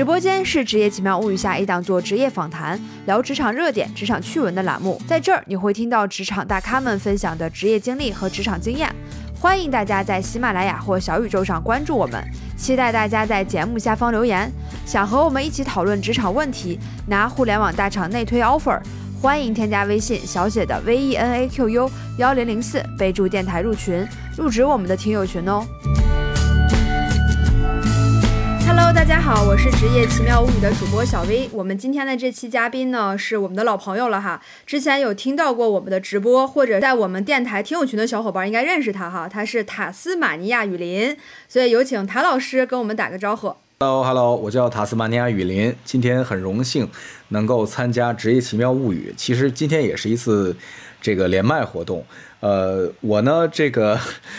直播间是《职业奇妙物语》下一档做职业访谈、聊职场热点、职场趣闻的栏目，在这儿你会听到职场大咖们分享的职业经历和职场经验。欢迎大家在喜马拉雅或小宇宙上关注我们，期待大家在节目下方留言，想和我们一起讨论职场问题，拿互联网大厂内推 offer。欢迎添加微信小写的 V E N A Q U 幺零零四，备注电台入群，入职我们的听友群哦。大家好，我是职业奇妙物语的主播小 V。我们今天的这期嘉宾呢，是我们的老朋友了哈。之前有听到过我们的直播，或者在我们电台听友群的小伙伴应该认识他哈。他是塔斯马尼亚雨林，所以有请塔老师跟我们打个招呼。Hello，Hello，我叫塔斯马尼亚雨林，今天很荣幸能够参加《职业奇妙物语》。其实今天也是一次这个连麦活动。呃，我呢，这个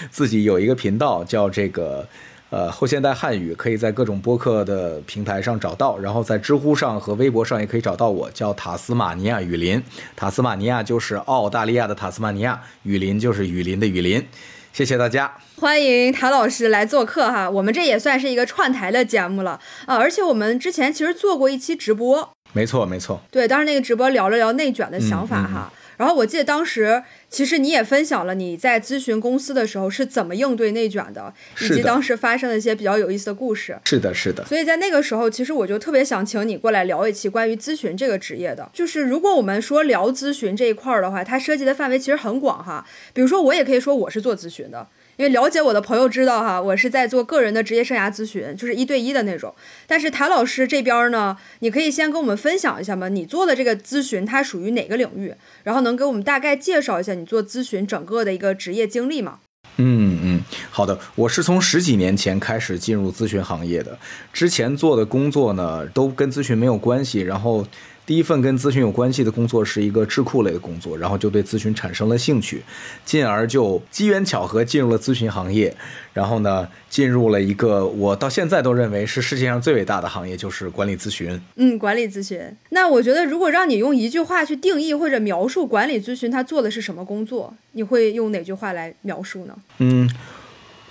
自己有一个频道叫这个呃后现代汉语，可以在各种播客的平台上找到，然后在知乎上和微博上也可以找到我，叫塔斯马尼亚雨林。塔斯马尼亚就是澳大利亚的塔斯马尼亚，雨林就是雨林的雨林。谢谢大家，欢迎谭老师来做客哈。我们这也算是一个串台的节目了啊，而且我们之前其实做过一期直播，没错没错，对，当时那个直播聊了聊内卷的想法哈。然后我记得当时，其实你也分享了你在咨询公司的时候是怎么应对内卷的，以及当时发生的一些比较有意思的故事。是的，是的。所以在那个时候，其实我就特别想请你过来聊一期关于咨询这个职业的。就是如果我们说聊咨询这一块儿的话，它涉及的范围其实很广哈。比如说，我也可以说我是做咨询的。因为了解我的朋友知道哈，我是在做个人的职业生涯咨询，就是一对一的那种。但是谭老师这边呢，你可以先跟我们分享一下吗？你做的这个咨询它属于哪个领域？然后能给我们大概介绍一下你做咨询整个的一个职业经历吗？嗯嗯，好的，我是从十几年前开始进入咨询行业的，之前做的工作呢都跟咨询没有关系，然后。第一份跟咨询有关系的工作是一个智库类的工作，然后就对咨询产生了兴趣，进而就机缘巧合进入了咨询行业，然后呢，进入了一个我到现在都认为是世界上最伟大的行业，就是管理咨询。嗯，管理咨询。那我觉得，如果让你用一句话去定义或者描述管理咨询，它做的是什么工作，你会用哪句话来描述呢？嗯，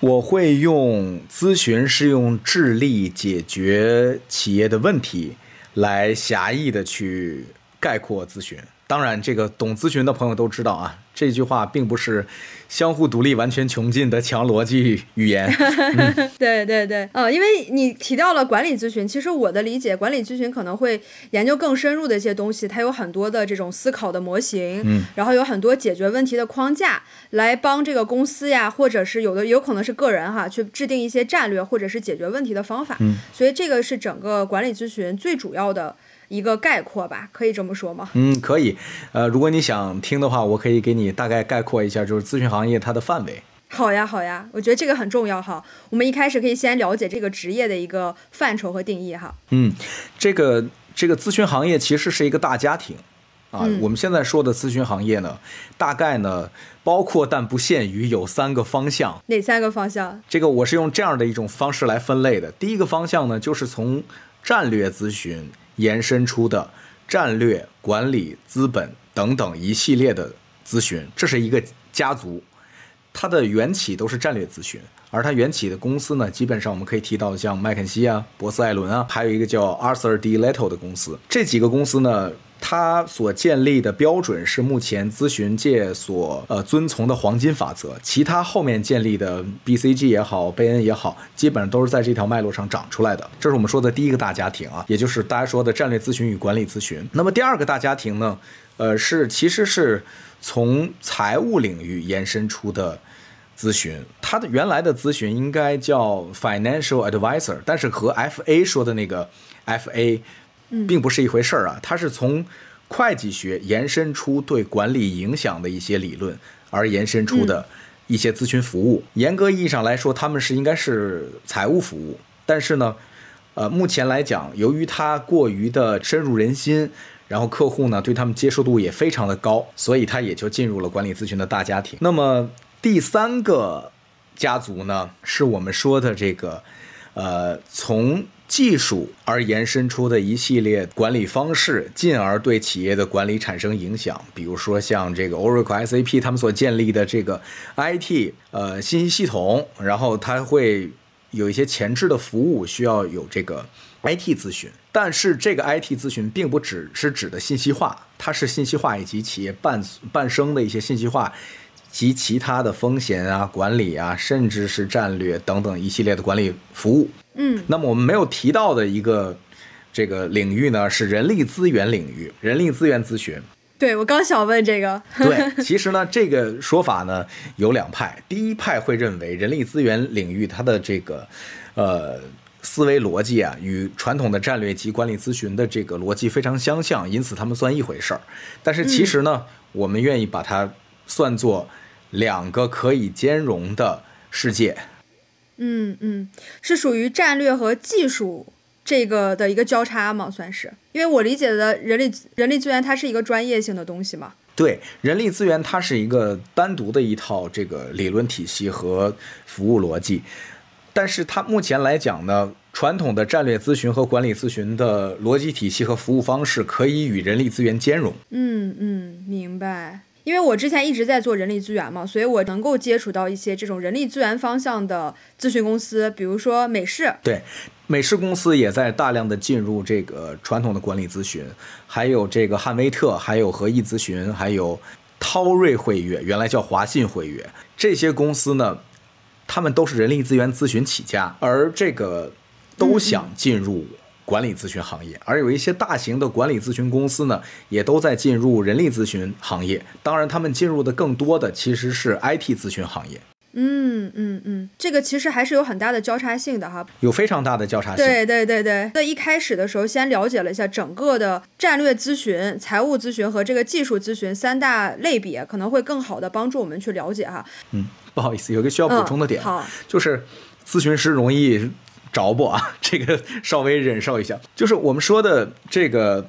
我会用咨询是用智力解决企业的问题。来狭义的去概括咨询，当然，这个懂咨询的朋友都知道啊，这句话并不是相互独立、完全穷尽的强逻辑语言。对 对对，呃，因为你提到了管理咨询，其实我的理解，管理咨询可能会研究更深入的一些东西，它有很多的这种思考的模型，嗯，然后有很多解决问题的框架，来帮这个公司呀，或者是有的有可能是个人哈，去制定一些战略或者是解决问题的方法。嗯，所以这个是整个管理咨询最主要的。一个概括吧，可以这么说吗？嗯，可以。呃，如果你想听的话，我可以给你大概概括一下，就是咨询行业它的范围。好呀，好呀，我觉得这个很重要哈。我们一开始可以先了解这个职业的一个范畴和定义哈。嗯，这个这个咨询行业其实是一个大家庭啊。我们现在说的咨询行业呢，大概呢包括但不限于有三个方向。哪三个方向？这个我是用这样的一种方式来分类的。第一个方向呢，就是从战略咨询。延伸出的战略管理、资本等等一系列的咨询，这是一个家族，它的缘起都是战略咨询，而它缘起的公司呢，基本上我们可以提到像麦肯锡啊、博斯艾伦啊，还有一个叫 Arthur D. Little 的公司，这几个公司呢。它所建立的标准是目前咨询界所呃遵从的黄金法则，其他后面建立的 BCG 也好，贝恩也好，基本上都是在这条脉络上长出来的。这是我们说的第一个大家庭啊，也就是大家说的战略咨询与管理咨询。那么第二个大家庭呢，呃，是其实是从财务领域延伸出的咨询，它的原来的咨询应该叫 financial advisor，但是和 FA 说的那个 FA。并不是一回事儿啊，它是从会计学延伸出对管理影响的一些理论而延伸出的一些咨询服务。严格意义上来说，他们是应该是财务服务，但是呢，呃，目前来讲，由于它过于的深入人心，然后客户呢对他们接受度也非常的高，所以他也就进入了管理咨询的大家庭。那么第三个家族呢，是我们说的这个，呃，从技术而延伸出的一系列管理方式，进而对企业的管理产生影响。比如说像这个 Oracle、SAP 他们所建立的这个 IT 呃信息系统，然后它会有一些前置的服务需要有这个 IT 咨询，但是这个 IT 咨询并不只是指的信息化，它是信息化以及企业伴伴生的一些信息化及其他的风险啊、管理啊，甚至是战略等等一系列的管理服务。嗯，那么我们没有提到的一个这个领域呢，是人力资源领域，人力资源咨询。对我刚想问这个。对，其实呢，这个说法呢有两派。第一派会认为人力资源领域它的这个，呃，思维逻辑啊，与传统的战略及管理咨询的这个逻辑非常相像，因此他们算一回事儿。但是其实呢，我们愿意把它算作两个可以兼容的世界。嗯嗯，是属于战略和技术。这个的一个交叉吗，算是，因为我理解的人力人力资源它是一个专业性的东西嘛。对，人力资源它是一个单独的一套这个理论体系和服务逻辑，但是它目前来讲呢，传统的战略咨询和管理咨询的逻辑体系和服务方式可以与人力资源兼容。嗯嗯，明白。因为我之前一直在做人力资源嘛，所以我能够接触到一些这种人力资源方向的咨询公司，比如说美世。对，美世公司也在大量的进入这个传统的管理咨询，还有这个汉威特，还有和易咨询，还有涛瑞汇悦，原来叫华信汇悦，这些公司呢，他们都是人力资源咨询起家，而这个都想进入。管理咨询行业，而有一些大型的管理咨询公司呢，也都在进入人力咨询行业。当然，他们进入的更多的其实是 IT 咨询行业。嗯嗯嗯，这个其实还是有很大的交叉性的哈，有非常大的交叉性。对对对对。在一开始的时候，先了解了一下整个的战略咨询、财务咨询和这个技术咨询三大类别，可能会更好的帮助我们去了解哈。嗯，不好意思，有个需要补充的点，好，就是咨询师容易。着不啊？这个稍微忍受一下。就是我们说的这个，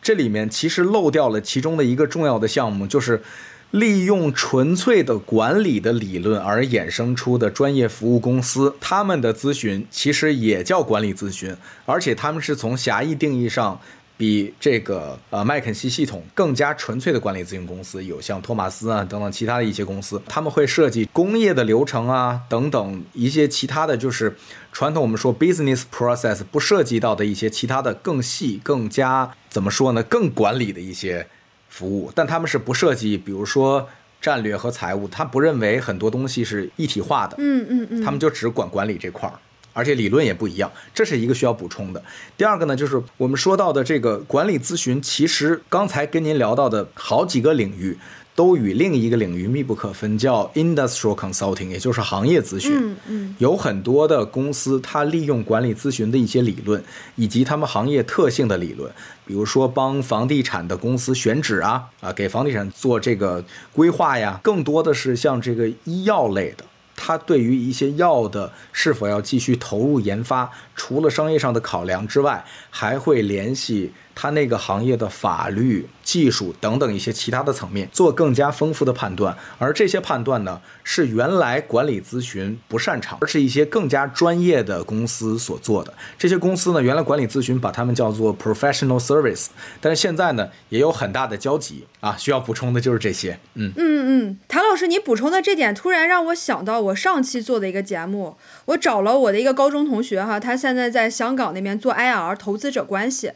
这里面其实漏掉了其中的一个重要的项目，就是利用纯粹的管理的理论而衍生出的专业服务公司，他们的咨询其实也叫管理咨询，而且他们是从狭义定义上。比这个呃麦肯锡系统更加纯粹的管理咨询公司有像托马斯啊等等其他的一些公司，他们会设计工业的流程啊等等一些其他的就是传统我们说 business process 不涉及到的一些其他的更细更加怎么说呢？更管理的一些服务，但他们是不涉及比如说战略和财务，他不认为很多东西是一体化的，嗯嗯嗯，他们就只管管理这块儿。而且理论也不一样，这是一个需要补充的。第二个呢，就是我们说到的这个管理咨询，其实刚才跟您聊到的好几个领域。都与另一个领域密不可分，叫 industrial consulting，也就是行业咨询。嗯嗯，有很多的公司，它利用管理咨询的一些理论，以及他们行业特性的理论，比如说帮房地产的公司选址啊，啊，给房地产做这个规划呀，更多的是像这个医药类的。他对于一些药的是否要继续投入研发，除了商业上的考量之外，还会联系。他那个行业的法律、技术等等一些其他的层面，做更加丰富的判断，而这些判断呢，是原来管理咨询不擅长，而是一些更加专业的公司所做的。这些公司呢，原来管理咨询把他们叫做 professional service，但是现在呢，也有很大的交集啊。需要补充的就是这些。嗯嗯嗯，谭老师，你补充的这点突然让我想到我上期做的一个节目，我找了我的一个高中同学哈，他现在在香港那边做 IR 投资者关系。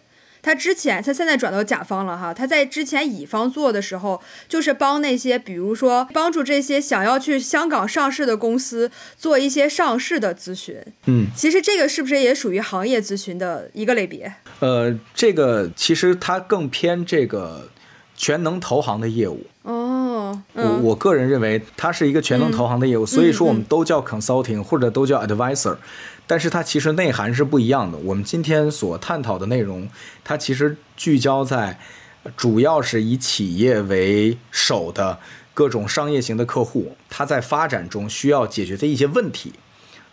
他之前，他现在转到甲方了哈。他在之前乙方做的时候，就是帮那些，比如说帮助这些想要去香港上市的公司做一些上市的咨询。嗯，其实这个是不是也属于行业咨询的一个类别？呃，这个其实它更偏这个全能投行的业务。哦，我我个人认为它是一个全能投行的业务，所以说我们都叫 consulting 或者都叫 advisor。但是它其实内涵是不一样的。我们今天所探讨的内容，它其实聚焦在，主要是以企业为首的各种商业型的客户，他在发展中需要解决的一些问题。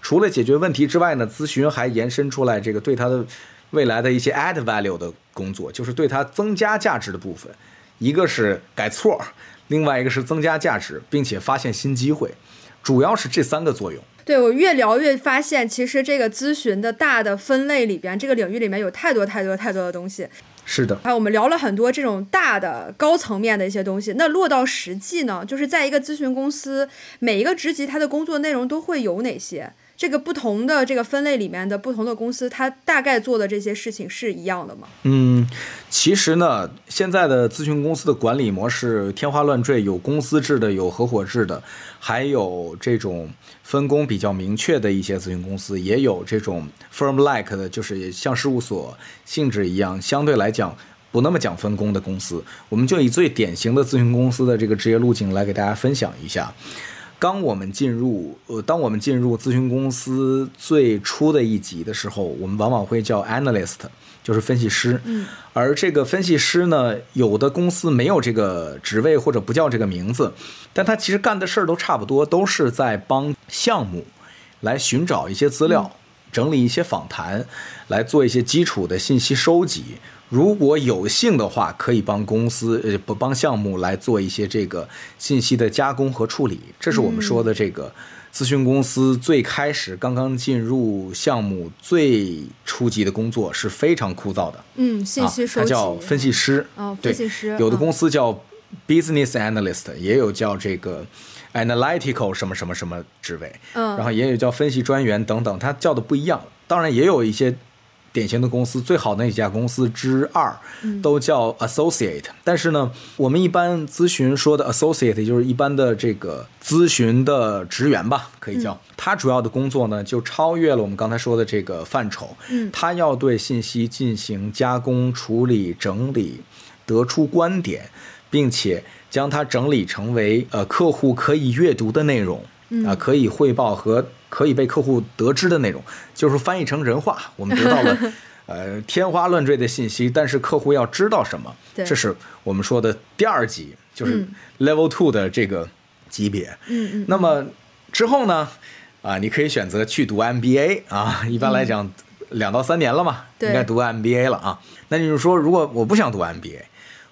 除了解决问题之外呢，咨询还延伸出来这个对他的未来的一些 add value 的工作，就是对他增加价值的部分。一个是改错，另外一个是增加价值，并且发现新机会，主要是这三个作用。对我越聊越发现，其实这个咨询的大的分类里边，这个领域里面有太多太多太多的东西。是的，还有我们聊了很多这种大的高层面的一些东西。那落到实际呢，就是在一个咨询公司，每一个职级他的工作内容都会有哪些？这个不同的这个分类里面的不同的公司，它大概做的这些事情是一样的吗？嗯，其实呢，现在的咨询公司的管理模式天花乱坠，有公司制的，有合伙制的，还有这种分工比较明确的一些咨询公司，也有这种 firm like 的，就是像事务所性质一样，相对来讲不那么讲分工的公司。我们就以最典型的咨询公司的这个职业路径来给大家分享一下。当我们进入呃，当我们进入咨询公司最初的一级的时候，我们往往会叫 analyst，就是分析师。嗯，而这个分析师呢，有的公司没有这个职位或者不叫这个名字，但他其实干的事儿都差不多，都是在帮项目来寻找一些资料，整理一些访谈，来做一些基础的信息收集。如果有幸的话，可以帮公司呃不帮项目来做一些这个信息的加工和处理。这是我们说的这个咨询公司最开始刚刚进入项目最初级的工作是非常枯燥的。嗯，信息收啊，它。叫分析师。哦，对分析师。有的嗯公司叫 business analyst，也有叫这个 analytical 什么什么什么职位，嗯，然后也有叫分析专员等等，它叫的不一样。当然也有一些典型的公司，最好的那几家公司之二嗯都叫 associate。但是呢，我们一般咨询说的 associate 也就是一般的这个咨询的职员吧，可以嗯叫。他主要的工作呢，就超越了我们刚才说的这个范畴。嗯他要对信息进行加工、处理、整理，得出观点，并且将它整理成为呃客户可以阅读的内容。嗯。啊，可以汇报和可以被客户得知的内容，就是翻译成人话，我们得到了 呃天花乱坠的信息，但是客户要知道什么，对。这是我们说的第二级，就是嗯。level two 的这个级别。嗯嗯，那么之后呢，啊，你可以选择去读 MBA 啊，一般来讲两到三年了嘛，对。应该读 MBA 了啊。那你就说，如果我不想读 MBA，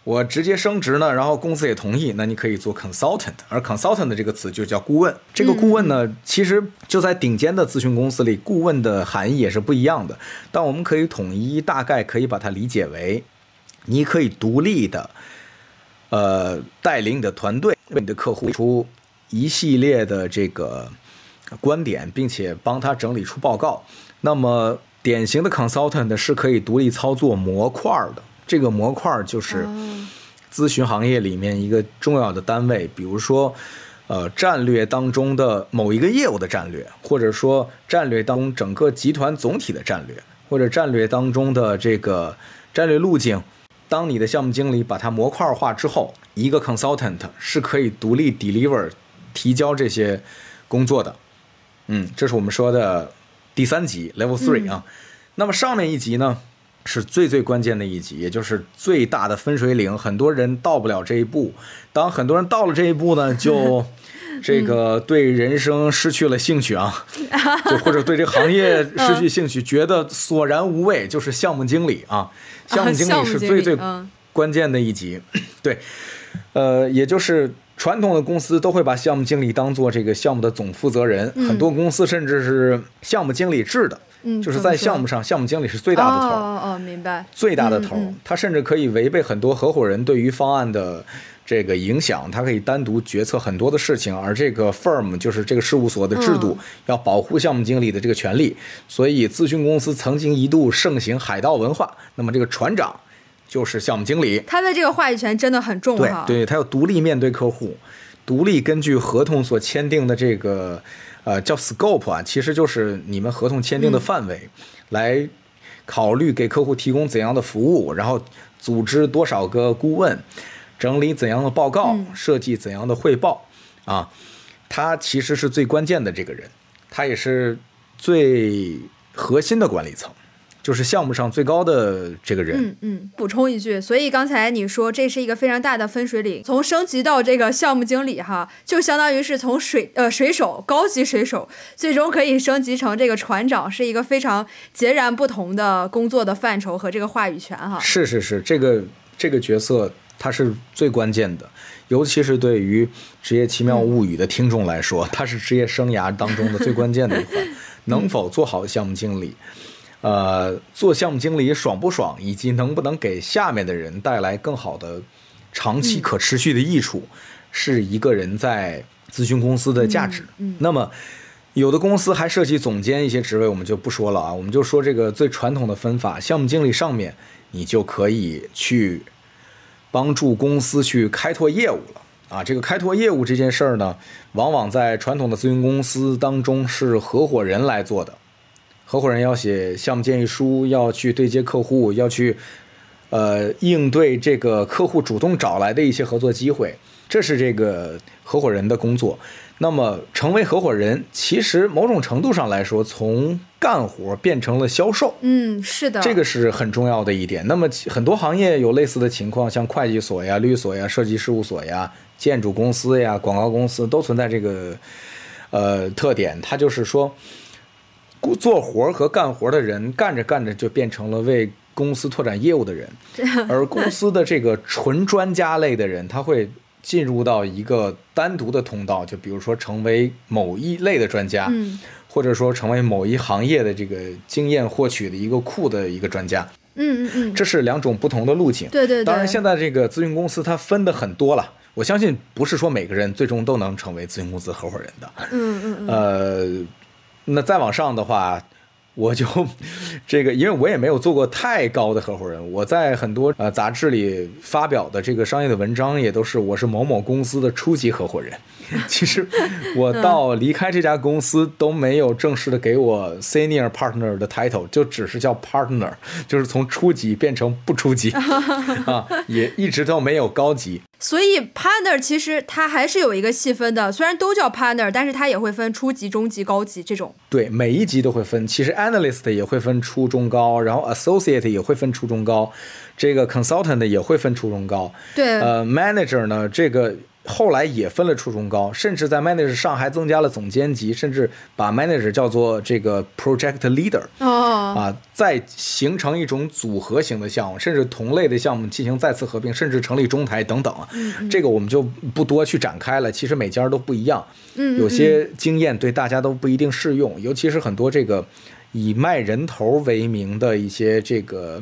我直接升职呢，然后公司也同意，那你可以做 consultant，而 consultant 的这个词就叫顾问。这个顾问呢，其实就在顶尖的咨询公司里，顾问的含义也是不一样的。但我们可以统一，大概可以把它理解为，你可以独立的，呃，带领你的团队为你的客户出一系列的这个观点，并且帮他整理出报告。那么，典型的 consultant 是可以独立操作模块的。这个模块就是哦咨询行业里面一个重要的单位，比如说，呃，战略当中的某一个业务的战略，或者说战略当中整个集团总体的战略，或者战略当中的这个战略路径。当你的项目经理把它模块化之后，一个 consultant 是可以独立 deliver 提交这些工作的。嗯，这是我们说的第三级 level three 啊。那么上面一级呢，是最最关键的一级，也就是最大的分水岭。很多人到不了这一步，当很多人到了这一步呢，就 这个对人生失去了兴趣啊，就或者对这个行业失去兴趣，觉得索然无味，就是项目经理啊。项目经理是最最嗯关键的一级，对，呃，也就是传统的公司都会把项目经理当做这个项目的总负责人，嗯很多公司甚至是项目经理制的，嗯，就是在项目上，项目经理是最大的头儿，哦哦哦，明白。最大的头儿嗯嗯，他甚至可以违背很多合伙人对于方案的这个影响，他可以单独决策很多的事情，而这个 firm 就是这个事务所的制度嗯要保护项目经理的这个权利，所以咨询公司曾经一度盛行海盗文化，那么这个船长就是项目经理，他的这个话语权真的很重哈。对对，他要独立面对客户，独立根据合同所签订的这个呃叫 scope 啊，其实就是你们合同签订的范围，来考虑给客户提供怎样的服务，然后组织多少个顾问，整理怎样的报告，嗯设计怎样的汇报啊，他其实是最关键的这个人，他也是最核心的管理层。就是项目上最高的这个人，嗯嗯，补充一句，所以刚才你说这是一个非常大的分水岭，从升级到这个项目经理哈，就相当于是从水呃水手高级水手，最终可以升级成这个船长，是一个非常截然不同的工作的范畴和这个话语权哈。是是是，这个这个角色他是最关键的，尤其是对于《职业奇妙物语》的听众来说，他是职业生涯当中的最关键的一环。能否做好项目经理？呃，做项目经理爽不爽，以及能不能给下面的人带来更好的长期可持续的益处，是一个人在咨询公司的价值。嗯嗯那么，有的公司还涉及总监一些职位，我们就不说了啊，我们就说这个最传统的分法，项目经理上面你就可以去帮助公司去开拓业务了啊。这个开拓业务这件事儿呢，往往在传统的咨询公司当中是合伙人来做的，合伙人要写项目建议书，要去对接客户，要去呃应对这个客户主动找来的一些合作机会，这是这个合伙人的工作。那么，成为合伙人，其实某种程度上来说，从干活变成了销售。嗯，是的，这个是很重要的一点。那么，很多行业有类似的情况，像会计所呀、律所呀、设计事务所呀、建筑公司呀、广告公司都存在这个呃特点。它就是说，做活和干活的人干着干着就变成了为公司拓展业务的人，而公司的这个纯专家类的人，他会。进入到一个单独的通道，就比如说成为某一类的专家，嗯，或者说成为某一行业的这个经验获取的一个库的一个专家，嗯嗯嗯，这是两种不同的路径。对对对。当然，现在这个咨询公司它分的很多了，我相信不是说每个人最终都能成为咨询公司合伙人的。嗯嗯嗯。呃，那再往上的话。我就这个，因为我也没有做过太高的合伙人，我在很多呃杂志里发表的这个商业的文章也都是我是某某公司的初级合伙人。其实我到离开这家公司都没有正式的给我 senior partner 的 title，就只是叫 partner，就是从初级变成不初级 啊，也一直都没有高级。所以 partner 其实它还是有一个细分的，虽然都叫 partner，但是它也会分初级、中级、高级这种。对，每一级都会分。其实 analyst 也会分初中高，然后 associate 也会分初中高，这个 consultant 也会分初中高。对，呃，manager 呢，这个。后来也分了初中高，甚至在 manager 上还增加了总监级，甚至把 manager 叫做这个 project leader，啊，再形成一种组合型的项目，甚至同类的项目进行再次合并，甚至成立中台等等啊。这个我们就不多去展开了。其实每家都不一样，有些经验对大家都不一定适用，尤其是很多这个以卖人头为名的一些这个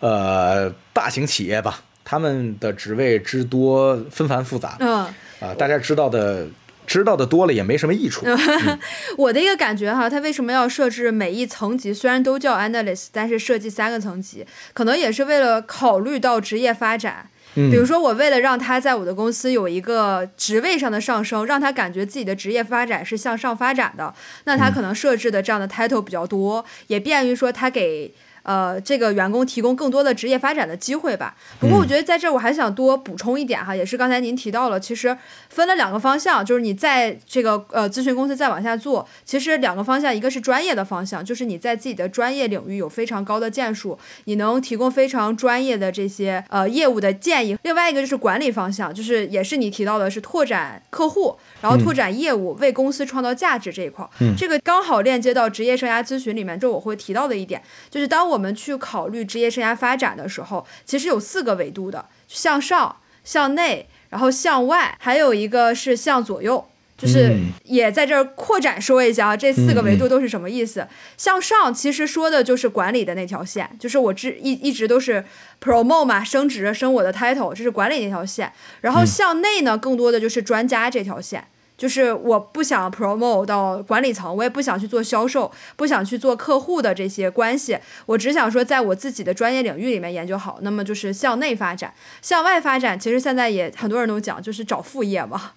呃大型企业吧。他们的职位之多，纷繁复杂。嗯，啊，大家知道的，知道的多了也没什么益处。我的一个感觉哈，他为什么要设置每一层级虽然都叫 analyst，但是设计三个层级，可能也是为了考虑到职业发展。比如说，我为了让他在我的公司有一个职位上的上升，让他感觉自己的职业发展是向上发展的，那他可能设置的这样的 title 比较多，也便于说他给。呃，这个员工提供更多的职业发展的机会吧。不过，我觉得在这儿我还想多补充一点哈，也是刚才您提到了，其实分了两个方向，就是你在这个呃咨询公司再往下做，其实两个方向，一个是专业的方向，就是你在自己的专业领域有非常高的建树，你能提供非常专业的这些呃业务的建议；另外一个就是管理方向，就是也是你提到的是拓展客户。然后拓展业务，为公司创造价值这一块，这个刚好链接到职业生涯咨询里面。这我会提到的一点，就是当我们去考虑职业生涯发展的时候，其实有四个维度的：向上、向内，然后向外，还有一个是向左右。就是也在这儿扩展说一下啊，这四个维度都是什么意思？向上其实说的就是管理的那条线，就是我之一一直都是 promote 嘛，升职升我的 title，这是管理那条线。然后向内呢，更多的就是专家这条线，就是我不想 promote 到管理层，我也不想去做销售，不想去做客户的这些关系，我只想说在我自己的专业领域里面研究好。那么就是向内发展，向外发展，其实现在也很多人都讲，就是找副业嘛。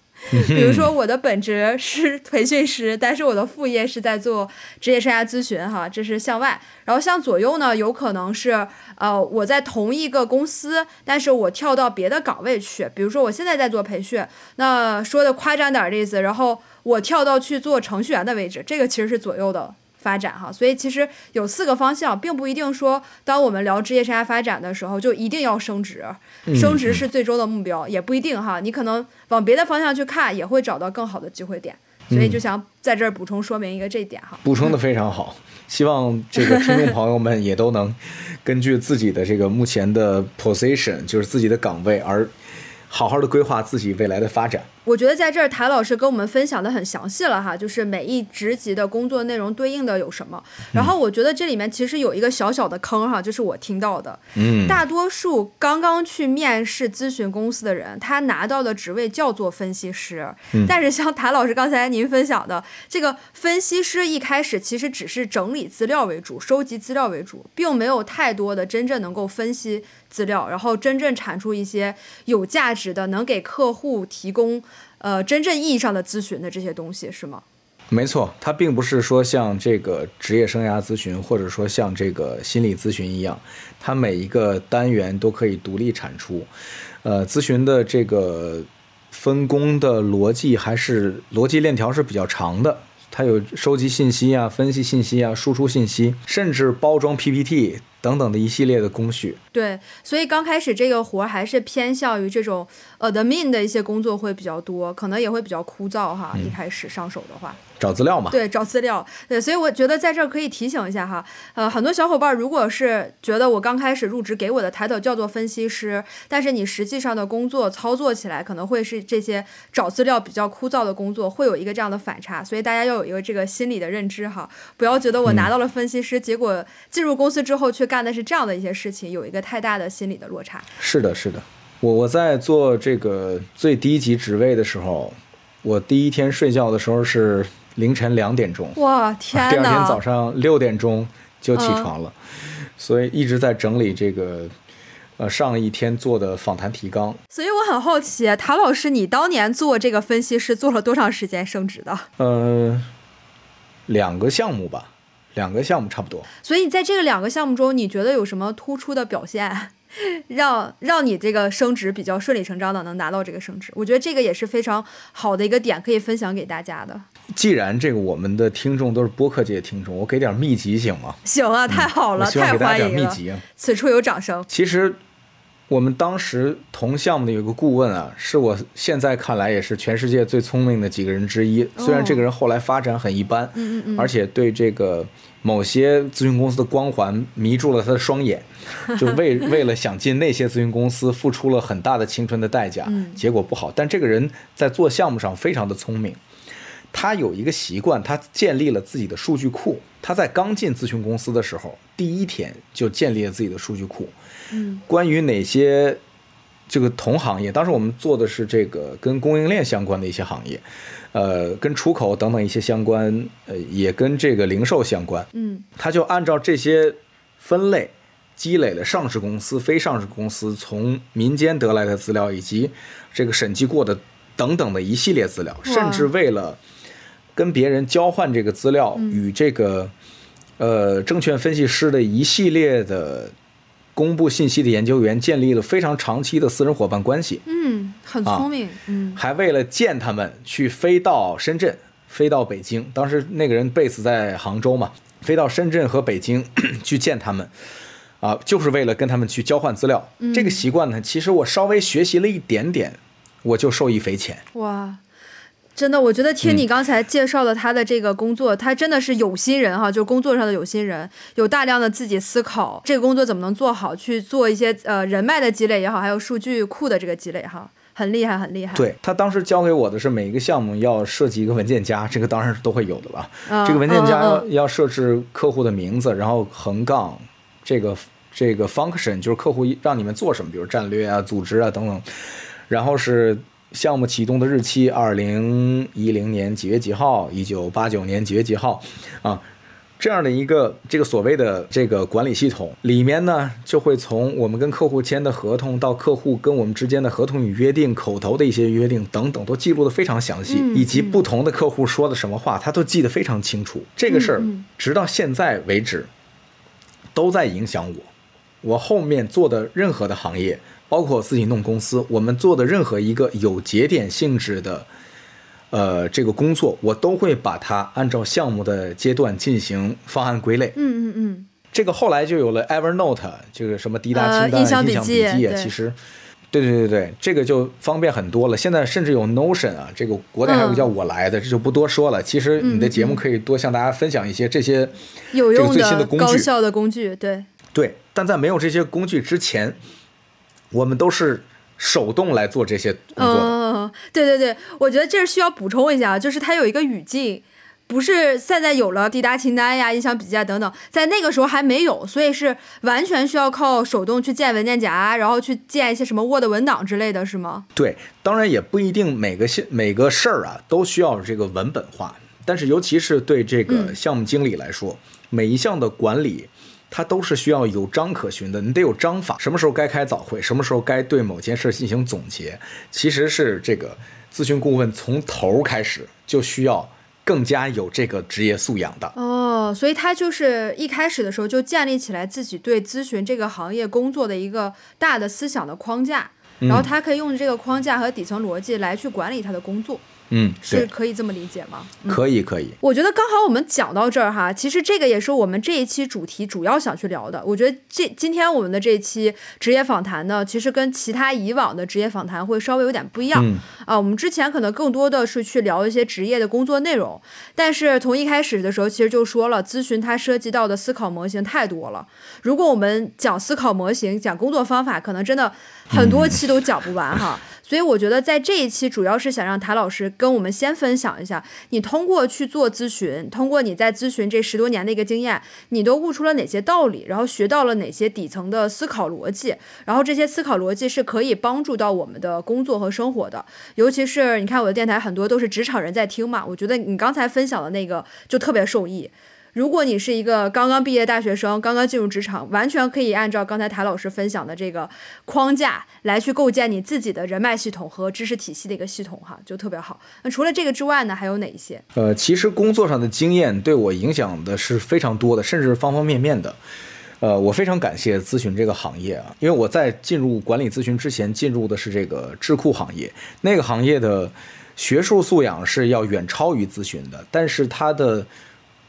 比如说，我的本职是 培训师，但是我的副业是在做职业生涯咨询，哈，这是向外。然后向左右呢，有可能是，呃，我在同一个公司，但是我跳到别的岗位去。比如说，我现在在做培训，那说的夸张点的意思，然后我跳到去做程序员的位置，这个其实是左右的。发展哈，所以其实有四个方向，并不一定说，当我们聊职业生涯发展的时候，就一定要升职，升职是最终的目标，也不一定哈。你可能往别的方向去看，也会找到更好的机会点。所以就想在这儿补充说明一个这一点哈。补充的非常好，希望这个听众朋友们也都能根据自己的这个目前的 position，就是自己的岗位，而好好的规划自己未来的发展。我觉得在这儿谭老师跟我们分享的很详细了哈，就是每一职级的工作内容对应的有什么。然后我觉得这里面其实有一个小小的坑哈，就是我听到的，嗯，大多数刚刚去面试咨询公司的人，他拿到的职位叫做分析师，嗯但是像谭老师刚才您分享的，这个分析师一开始其实只是整理资料为主，收集资料为主，并没有太多的真正能够分析资料，然后真正产出一些有价值的，能给客户提供呃真正意义上的咨询的这些东西，是吗？没错，它并不是说像这个职业生涯咨询，或者说像这个心理咨询一样，它每一个单元都可以独立产出。呃，咨询的这个分工的逻辑还是逻辑链条是比较长的，它有收集信息啊、分析信息啊、输出信息，甚至包装 PPT 等等的一系列的工序。对，所以刚开始这个活儿还是偏向于这种 admin 的一些工作会比较多，可能也会比较枯燥哈。一开始上手的话，找资料嘛，对，找资料，对，所以我觉得在这儿可以提醒一下哈，呃，很多小伙伴如果是觉得我刚开始入职给我的 title 叫做分析师，但是你实际上的工作操作起来可能会是这些找资料比较枯燥的工作，会有一个这样的反差，所以大家要有一个这个心理的认知哈，不要觉得我拿到了分析师，结果进入公司之后却干的是这样的一些事情，有一个太大的心理的落差。是的，是的。我我在做这个最低级职位的时候，我第一天睡觉的时候是凌晨两点钟，哇天，第天二天！早上六点钟就起床了，所以一直在整理这个呃上一天做的访谈提纲。所以我很好奇，谭老师，你当年做这个分析师做了多长时间升职的？呃，两个项目吧，两个项目差不多。所以在这个两个项目中，你觉得有什么突出的表现，让让你这个升职比较顺理成章的能拿到这个升职？我觉得这个也是非常好的一个点，可以分享给大家的。既然这个我们的听众都是播客界听众，我给点秘籍行吗？行啊，太好了，太欢迎了，秘籍啊。此处有掌声。其实我们当时同项目的有个顾问啊，是我现在看来也是全世界最聪明的几个人之一。虽然这个人后来发展很一般，哦嗯嗯嗯而且对这个某些咨询公司的光环迷住了他的双眼，就为 为了想进那些咨询公司付出了很大的青春的代价，嗯结果不好。但这个人在做项目上非常的聪明。他有一个习惯，他建立了自己的数据库。他在刚进咨询公司的时候，第一天就建立了自己的数据库。嗯。关于哪些这个同行业，当时我们做的是这个跟供应链相关的一些行业，呃，跟出口等等一些相关，呃，也跟这个零售相关。嗯。他就按照这些分类，积累了上市公司、非上市公司从民间得来的资料，以及这个审计过的等等的一系列资料，甚至为了跟别人交换这个资料，与这个呃证券分析师的一系列的公布信息的研究员建立了非常长期的私人伙伴关系。嗯，很啊聪明。嗯还为了见他们去飞到深圳，飞到北京。当时那个人 base 在杭州嘛，飞到深圳和北京 去见他们，啊，就是为了跟他们去交换资料。嗯这个习惯呢，其实我稍微学习了一点点，我就受益匪浅。哇，真的，我觉得听嗯你刚才介绍的他的这个工作，他真的是有心人哈，就是工作上的有心人，有大量的自己思考这个工作怎么能做好，去做一些呃人脉的积累也好，还有数据库的这个积累哈，很厉害，很厉害。，对他当时交给我的是每一个项目要设计一个文件夹，这个当然是都会有的了。嗯、这个文件夹要、要设置客户的名字，然后横杠这个这个 function 就是客户让你们做什么，比如战略啊、组织啊等等，然后是项目启动的日期，二零一零年几月几号，一九八九年几月几号，啊。这样的一个这个所谓的这个管理系统里面呢，就会从我们跟客户签的合同到客户跟我们之间的合同与约定、口头的一些约定等等，都记录的非常详细，嗯以及嗯不同的客户说的什么话，他都记得非常清楚。这个事儿直到现在为止都在影响我。我后面做的任何的行业，包括我自己弄公司，我们做的任何一个有节点性质的，呃，这个工作，我都会把它按照项目的阶段进行方案归类。嗯嗯嗯，这个后来就有了 Evernote，这个什么滴答清单、呃印象笔笔记其实。对对对对，这个就方便很多了。现在甚至有 Notion 啊，这个国内还有个叫我来的，这就不多说了。其实你的节目可以多向大家分享一些这些有用这个最新的工具高效的工具，对，对，但在没有这些工具之前，我们都是手动来做这些工作的。嗯，对对对，我觉得这是需要补充一下，就是它有一个语境。不是现在有了滴答清单呀、音响笔记啊等等，在那个时候还没有，所以是完全需要靠手动去建文件夹，然后去建一些什么 Word 文档之类的是吗？对，当然也不一定每个现每个事儿啊都需要这个文本化，但是尤其是对这个项目经理来说，每一项的管理，它都是需要有章可循的，你得有章法，什么时候该开早会，什么时候该对某件事进行总结，其实是这个咨询顾问从头开始就需要。更加有这个职业素养的哦，所以他就是一开始的时候就建立起来自己对咨询这个行业工作的一个大的思想的框架，然后他可以用这个框架和底层逻辑来去管理他的工作。嗯，是可以这么理解吗？可以，可以。我觉得刚好我们讲到这儿哈，其实这个也是我们这一期主题主要想去聊的。我觉得这今天我们的这一期职业访谈呢，其实跟其他以往的职业访谈会稍微有点不一样啊。我们之前可能更多的是去聊一些职业的工作内容，但是从一开始的时候其实就说了，咨询它涉及到的思考模型太多了。如果我们讲思考模型、讲工作方法，可能真的很多期都讲不完哈。所以我觉得在这一期主要是想让谭老师跟我们先分享一下，你通过去做咨询，通过你在咨询这十多年的一个经验，你都悟出了哪些道理，然后学到了哪些底层的思考逻辑，然后这些思考逻辑是可以帮助到我们的工作和生活的。尤其是你看我的电台很多都是职场人在听嘛，我觉得你刚才分享的那个就特别受益。如果你是一个刚刚毕业大学生，刚刚进入职场，完全可以按照刚才谭老师分享的这个框架来去构建你自己的人脉系统和知识体系的一个系统，哈，就特别好。那除了这个之外呢，还有哪一些？呃，其实工作上的经验对我影响的是非常多的，甚至方方面面的。呃，我非常感谢咨询这个行业啊，因为我在进入管理咨询之前，进入的是这个智库行业，那个行业的学术素养是要远超于咨询的，但是它的。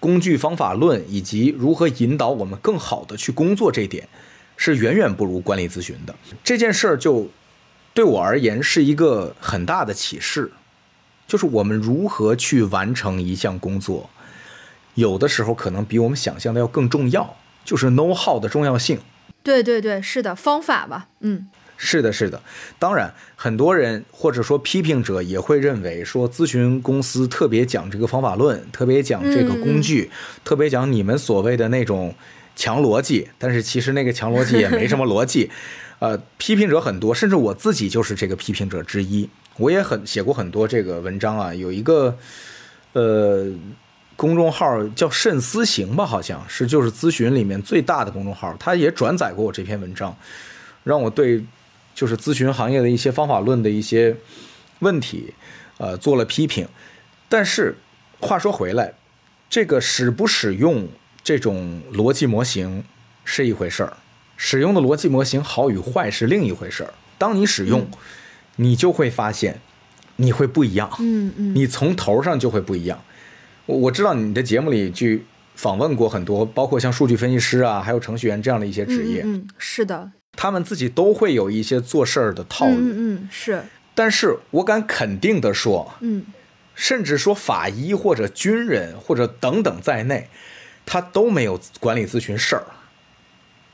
工具方法论以及如何引导我们更好的去工作，这点是远远不如管理咨询的。这件事儿就对我而言是一个很大的启示，就是我们如何去完成一项工作，有的时候可能比我们想象的要更重要，就是 know how 的重要性。对对对，是的，方法吧，嗯。是的，是的，当然，很多人或者说批评者也会认为说，咨询公司特别讲这个方法论，特别讲这个工具，特别讲你们所谓的那种强逻辑，但是其实那个强逻辑也没什么逻辑。呃，批评者很多，甚至我自己就是这个批评者之一。我也很写过很多这个文章啊，有一个呃公众号叫“慎思行”吧，好像是就是咨询里面最大的公众号，他也转载过我这篇文章，让我对。就是咨询行业的一些方法论的一些问题，呃，做了批评。但是话说回来，这个使不使用这种逻辑模型是一回事儿，使用的逻辑模型好与坏是另一回事儿。当你使用，你就会发现你会不一样。嗯嗯，你从头上就会不一样。我我知道你的节目里去访问过很多，包括像数据分析师啊，还有程序员这样的一些职业。嗯，是的。他们自己都会有一些做事儿的套路，嗯嗯是，但是我敢肯定的说，嗯，甚至说法医或者军人或者等等在内，他都没有管理咨询事儿。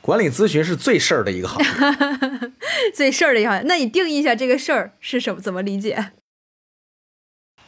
管理咨询是最事儿的一个行业，最事儿的一个行业。那你定义一下这个事儿是什么？怎么理解？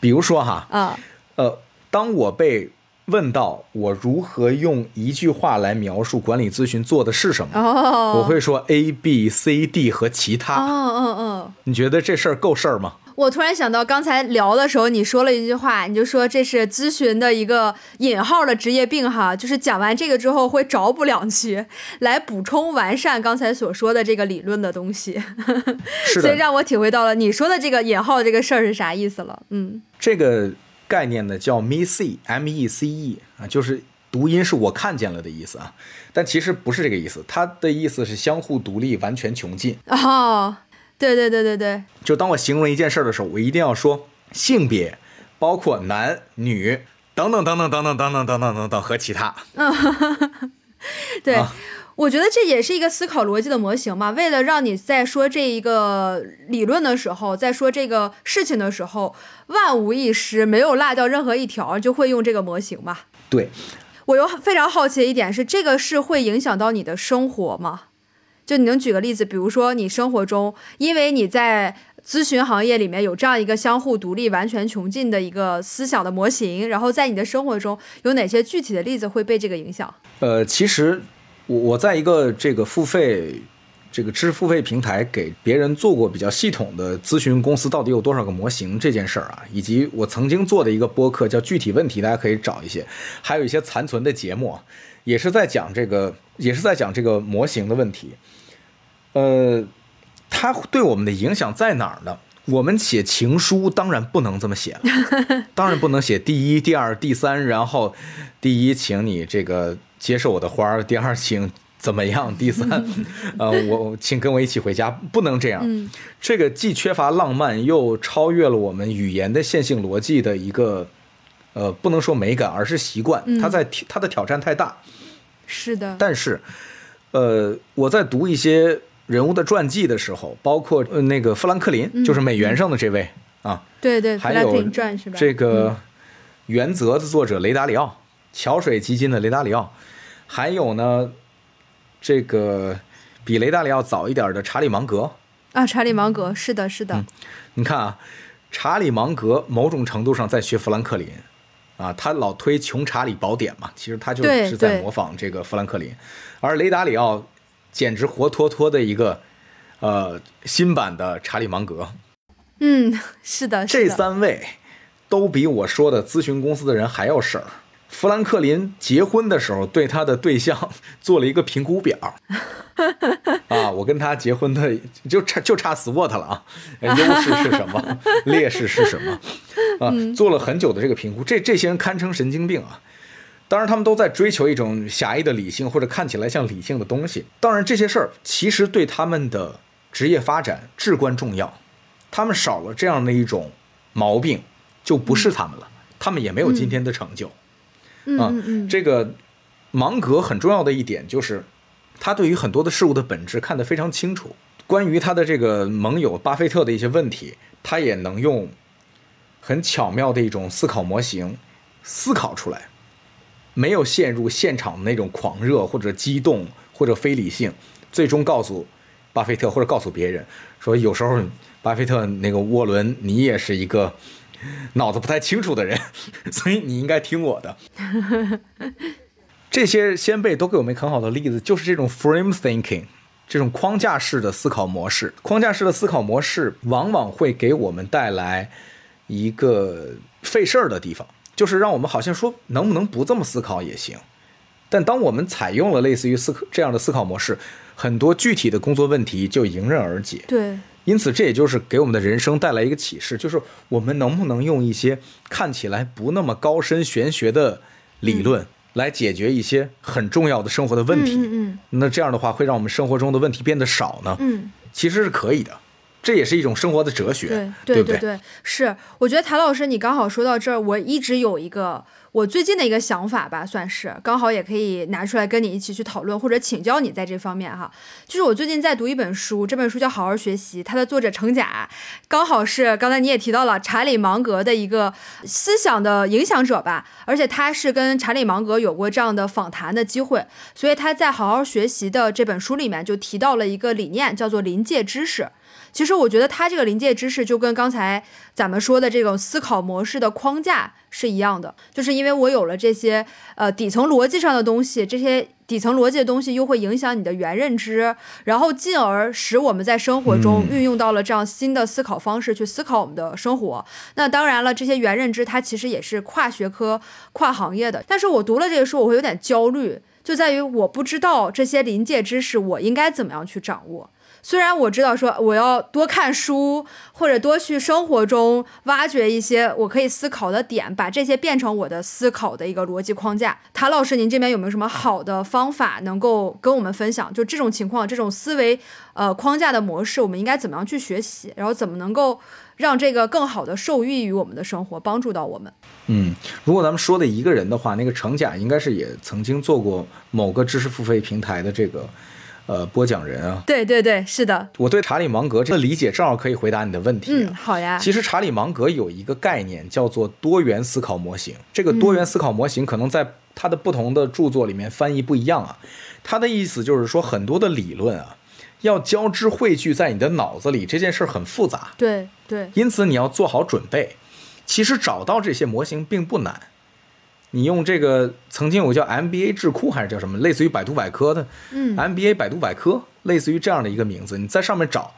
比如说哈，啊，呃，当我被。问到我如何用一句话来描述管理咨询做的是什么？哦，我会说 A、B、C、D 和其他。嗯嗯嗯，你觉得这事儿够事儿吗？我突然想到，刚才聊的时候你说了一句话，你就说这是咨询的一个引号的职业病哈，就是讲完这个之后会找补两句，来补充完善刚才所说的这个理论的东西。是的，所以让我体会到了你说的这个引号这个事儿是啥意思了。嗯，这个。概念呢叫 me see，m e c e 啊，就是读音是我看见了的意思啊，但其实不是这个意思，它的意思是相互独立，完全穷尽。哦，对对对对对，就当我形容一件事的时候，我一定要说性别，包括男女等等等等等等等等等等等等和其他。嗯，对。我觉得这也是一个思考逻辑的模型嘛。为了让你在说这一个理论的时候，在说这个事情的时候，万无一失，没有落掉任何一条，就会用这个模型嘛。对，我又非常好奇的一点是，这个是会影响到你的生活吗？就你能举个例子，比如说你生活中，因为你在咨询行业里面有这样一个相互独立、完全穷尽的一个思想的模型，然后在你的生活中有哪些具体的例子会被这个影响？呃，其实我我在一个这个付费。这个知识付费平台给别人做过比较系统的咨询，公司到底有多少个模型这件事儿啊，以及我曾经做的一个播客叫具体问题，大家可以找一些，还有一些残存的节目，也是在讲这个，也是在讲这个模型的问题。呃，它对我们的影响在哪儿呢？我们写情书当然不能这么写了，当然不能写第一、第二、第三，然后第一，请你这个接受我的花儿，第二，请。怎么样？第三，呃，我请跟我一起回家，不能这样。这个既缺乏浪漫，又超越了我们语言的线性逻辑的一个，呃，不能说美感，而是习惯。它在它的挑战太大。是的。但是，呃，我在读一些人物的传记的时候，包括呃那个富兰克林，就是美元上的这位啊，对对，还有这个《原则》的作者雷达里奥，桥水基金的雷达里奥，还有呢。这个比雷达里奥早一点的查理芒格。啊，查理芒格是的，是的。你看啊，查理芒格某种程度上在学富兰克林啊，他老推《穷查理宝典》嘛，其实他就是在模仿这个富兰克林。而雷达里奥简直活脱脱的一个呃新版的查理芒格。嗯，是的，这三位都比我说的咨询公司的人还要省儿。富兰克林结婚的时候，对他的对象做了一个评估表，啊，我跟他结婚的就差就差 SWOT 了啊，优势是什么，劣势是什么，啊，做了很久的这个评估，这这些人堪称神经病啊。当然，他们都在追求一种狭义的理性或者看起来像理性的东西。当然，这些事儿其实对他们的职业发展至关重要。他们少了这样的一种毛病，就不是他们了，他们也没有今天的成就。啊，这个芒格很重要的一点就是，他对于很多的事物的本质看得非常清楚。关于他的这个盟友巴菲特的一些问题，他也能用很巧妙的一种思考模型思考出来，没有陷入现场的那种狂热或者激动或者非理性，最终告诉巴菲特或者告诉别人说，有时候巴菲特那个沃伦，你也是一个。脑子不太清楚的人，所以你应该听我的。这些先辈都给我们很好的例子，就是这种 frame thinking，这种框架式的思考模式。框架式的思考模式往往会给我们带来一个费事儿的地方，就是让我们好像说能不能不这么思考也行。但当我们采用了类似于思考这样的思考模式，很多具体的工作问题就迎刃而解。对。因此，这也就是给我们的人生带来一个启示，就是我们能不能用一些看起来不那么高深玄学的理论来解决一些很重要的生活的问题？嗯嗯。那这样的话，会让我们生活中的问题变得少呢？嗯，其实是可以的。这也是一种生活的哲学，对对对对，是。我觉得谭老师，你刚好说到这儿，我一直有一个我最近的一个想法吧，算是刚好也可以拿出来跟你一起去讨论或者请教你在这方面哈。就是我最近在读一本书，这本书叫《好好学习》，它的作者程甲刚好是刚才你也提到了查理芒格的一个思想的影响者吧，而且他是跟查理芒格有过这样的访谈的机会，所以他在《好好学习》的这本书里面就提到了一个理念，叫做临界知识。其实我觉得他这个临界知识就跟刚才咱们说的这种思考模式的框架是一样的，就是因为我有了这些呃底层逻辑上的东西，这些底层逻辑的东西又会影响你的原认知，然后进而使我们在生活中运用到了这样新的思考方式去思考我们的生活。那当然了，这些原认知它其实也是跨学科、跨行业的。但是我读了这个书，我会有点焦虑，就在于我不知道这些临界知识我应该怎么样去掌握。虽然我知道说我要多看书，或者多去生活中挖掘一些我可以思考的点，把这些变成我的思考的一个逻辑框架。谭老师，您这边有没有什么好的方法能够跟我们分享？就这种情况，这种思维呃框架的模式，我们应该怎么样去学习？然后怎么能够让这个更好的受益于我们的生活，帮助到我们？嗯，如果咱们说的一个人的话，那个程甲应该是也曾经做过某个知识付费平台的这个。呃，播讲人啊，对对对，是的。我对查理芒格这个理解正好可以回答你的问题。嗯，好呀。其实查理芒格有一个概念叫做多元思考模型。这个多元思考模型可能在他的不同的著作里面翻译不一样啊。他的意思就是说，很多的理论啊，要交织汇聚在你的脑子里，这件事儿很复杂。对对，因此你要做好准备。其实找到这些模型并不难，你用这个曾经有叫 MBA 智库还是叫什么，类似于百度百科的，嗯，MBA 百度百科，类似于这样的一个名字，你在上面找，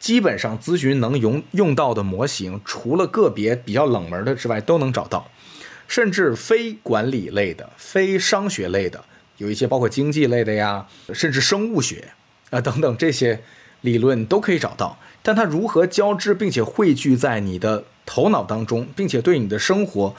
基本上咨询能用用到的模型，除了个别比较冷门的之外，都能找到，甚至非管理类的、非商学类的，有一些包括经济类的呀，甚至生物学啊等等这些理论都可以找到。但它如何交织并且汇聚在你的头脑当中，并且对你的生活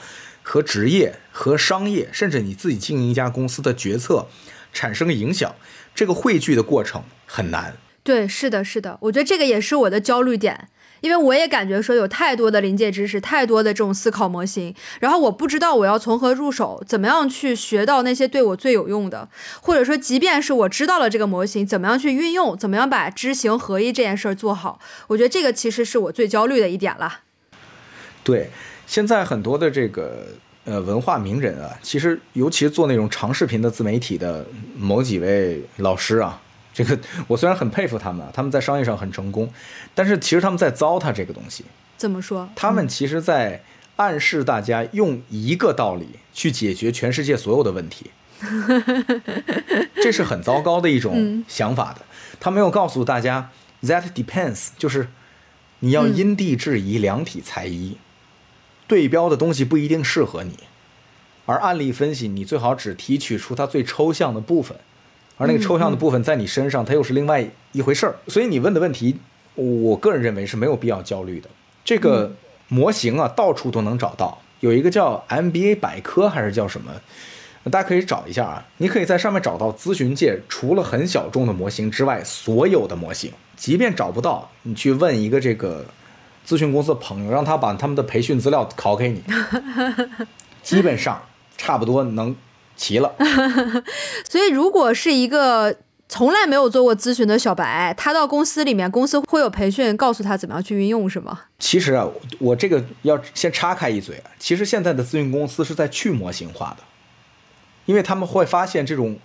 和职业和商业，甚至你自己经营一家公司的决策产生影响，这个汇聚的过程很难。对，是的，是的，我觉得这个也是我的焦虑点，因为我也感觉说有太多的临界知识，太多的这种思考模型，然后我不知道我要从何入手，怎么样去学到那些对我最有用的，或者说，即便是我知道了这个模型，怎么样去运用，怎么样把知行合一这件事儿做好，我觉得这个其实是我最焦虑的一点了。对，现在很多的这个呃文化名人啊，其实尤其是做那种长视频的自媒体的某几位老师啊，这个我虽然很佩服他们啊，他们在商业上很成功，但是其实他们在糟蹋这个东西。怎么说？他们其实在暗示大家用一个道理去解决全世界所有的问题，这是很糟糕的一种想法的。他没有告诉大家 that depends，就是你要因地制宜，量体裁衣。对标的东西不一定适合你，而案例分析你最好只提取出它最抽象的部分，而那个抽象的部分在你身上它又是另外一回事儿。所以你问的问题，我个人认为是没有必要焦虑的。这个模型啊，到处都能找到，有一个叫 MBA 百科还是叫什么，大家可以找一下啊。你可以在上面找到咨询界除了很小众的模型之外所有的模型，即便找不到，你去问一个这个。咨询公司的朋友，让他把他们的培训资料拷给你，基本上差不多能齐了。所以，如果是一个从来没有做过咨询的小白，他到公司里面，公司会有培训告诉他怎么样去运用，是吗？其实啊，我这个要先插开一嘴啊，其实现在的咨询公司是在去模型化的，因为他们会发现这种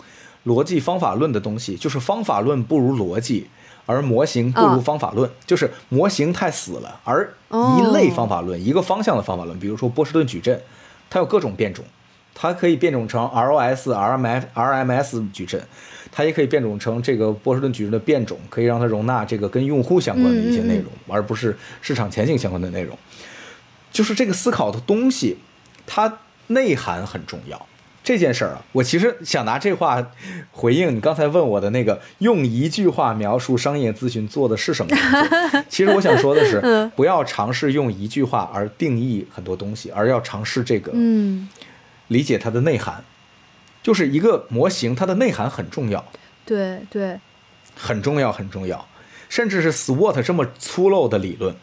逻辑方法论的东西，就是方法论不如逻辑。而模型不如方法论，就是模型太死了。而一类方法论，一个方向的方法论，比如说波士顿矩阵，它有各种变种，它可以变种成 ROS、RMF、RMS 矩阵，它也可以变种成这个波士顿矩阵的变种，可以让它容纳这个跟用户相关的一些内容，而不是市场前景相关的内容。就是这个思考的东西，它内涵很重要。这件事儿啊，我其实想拿这话回应你刚才问我的那个，用一句话描述商业咨询做的是什么。其实我想说的是，不要尝试用一句话而定义很多东西，而要尝试这个，嗯，理解它的内涵。就是一个模型，它的内涵很重要。对对，很重要很重要，甚至是 SWOT 这么粗陋的理论，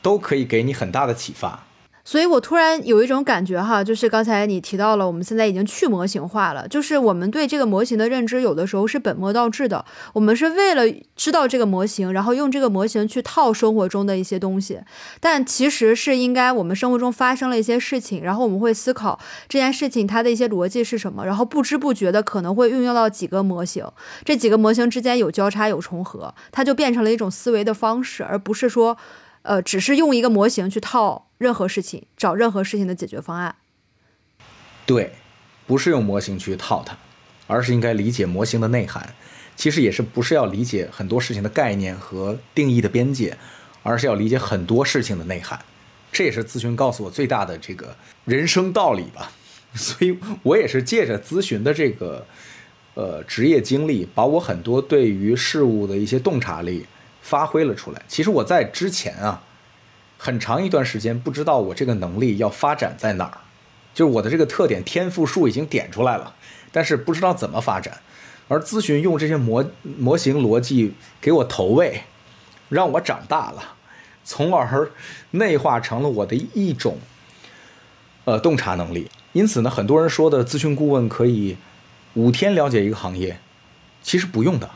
都可以给你很大的启发。所以我突然有一种感觉哈，就是刚才你提到了，我们现在已经去模型化了，就是我们对这个模型的认知有的时候是本末倒置的。我们是为了知道这个模型，然后用这个模型去套生活中的一些东西，但其实是应该我们生活中发生了一些事情，然后我们会思考这件事情它的一些逻辑是什么，然后不知不觉的可能会运用到几个模型，这几个模型之间有交叉有重合，它就变成了一种思维的方式，而不是说。呃，只是用一个模型去套任何事情，找任何事情的解决方案。对，不是用模型去套它，而是应该理解模型的内涵。其实也是不是要理解很多事情的概念和定义的边界，而是要理解很多事情的内涵。这也是咨询告诉我最大的这个人生道理吧。所以我也是借着咨询的这个呃职业经历，把我很多对于事物的一些洞察力。发挥了出来。其实我在之前啊，很长一段时间不知道我这个能力要发展在哪儿，就是我的这个特点天赋树已经点出来了，但是不知道怎么发展。而咨询用这些模模型逻辑给我投喂，让我长大了，从而内化成了我的一种呃洞察能力。因此呢，很多人说的咨询顾问可以五天了解一个行业，其实不用的。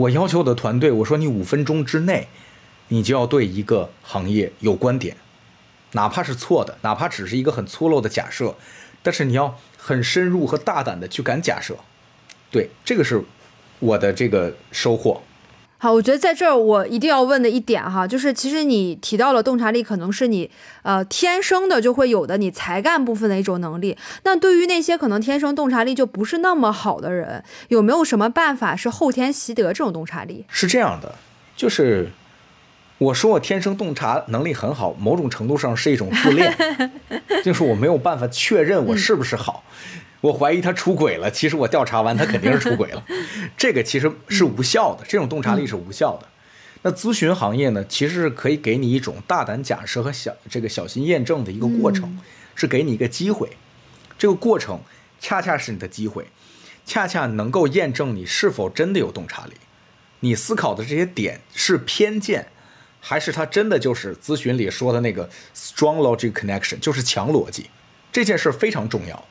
我要求我的团队，我说你五分钟之内，你就要对一个行业有观点，哪怕是错的，哪怕只是一个很粗陋的假设，但是你要很深入和大胆的去敢假设。对，这个是我的这个收获。好，我觉得在这儿我一定要问的一点哈，就是其实你提到了洞察力可能是你呃天生的就会有的你才干部分的一种能力。那对于那些可能天生洞察力就不是那么好的人，有没有什么办法是后天习得这种洞察力？是这样的，就是我说我天生洞察能力很好，某种程度上是一种 自恋，就是我没有办法确认我是不是好。我怀疑他出轨了，其实我调查完他肯定是出轨了，这个其实是无效的，这种洞察力是无效的。那咨询行业呢，其实是可以给你一种大胆假设和小这个小心验证的一个过程，是给你一个机会，这个过程恰恰是你的机会，恰恰能够验证你是否真的有洞察力，你思考的这些点是偏见，还是他真的就是咨询里说的那个 strong logic connection，就是强逻辑，这件事非常重要。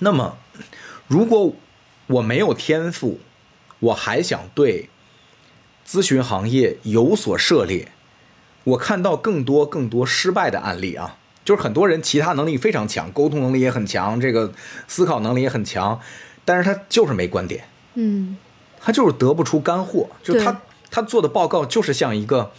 那么，如果我没有天赋，我还想对咨询行业有所涉猎，我看到更多更多失败的案例啊，就是很多人其他能力非常强，沟通能力也很强，这个思考能力也很强，但是他就是没观点，嗯，他就是得不出干货，就他他做的报告就是像一个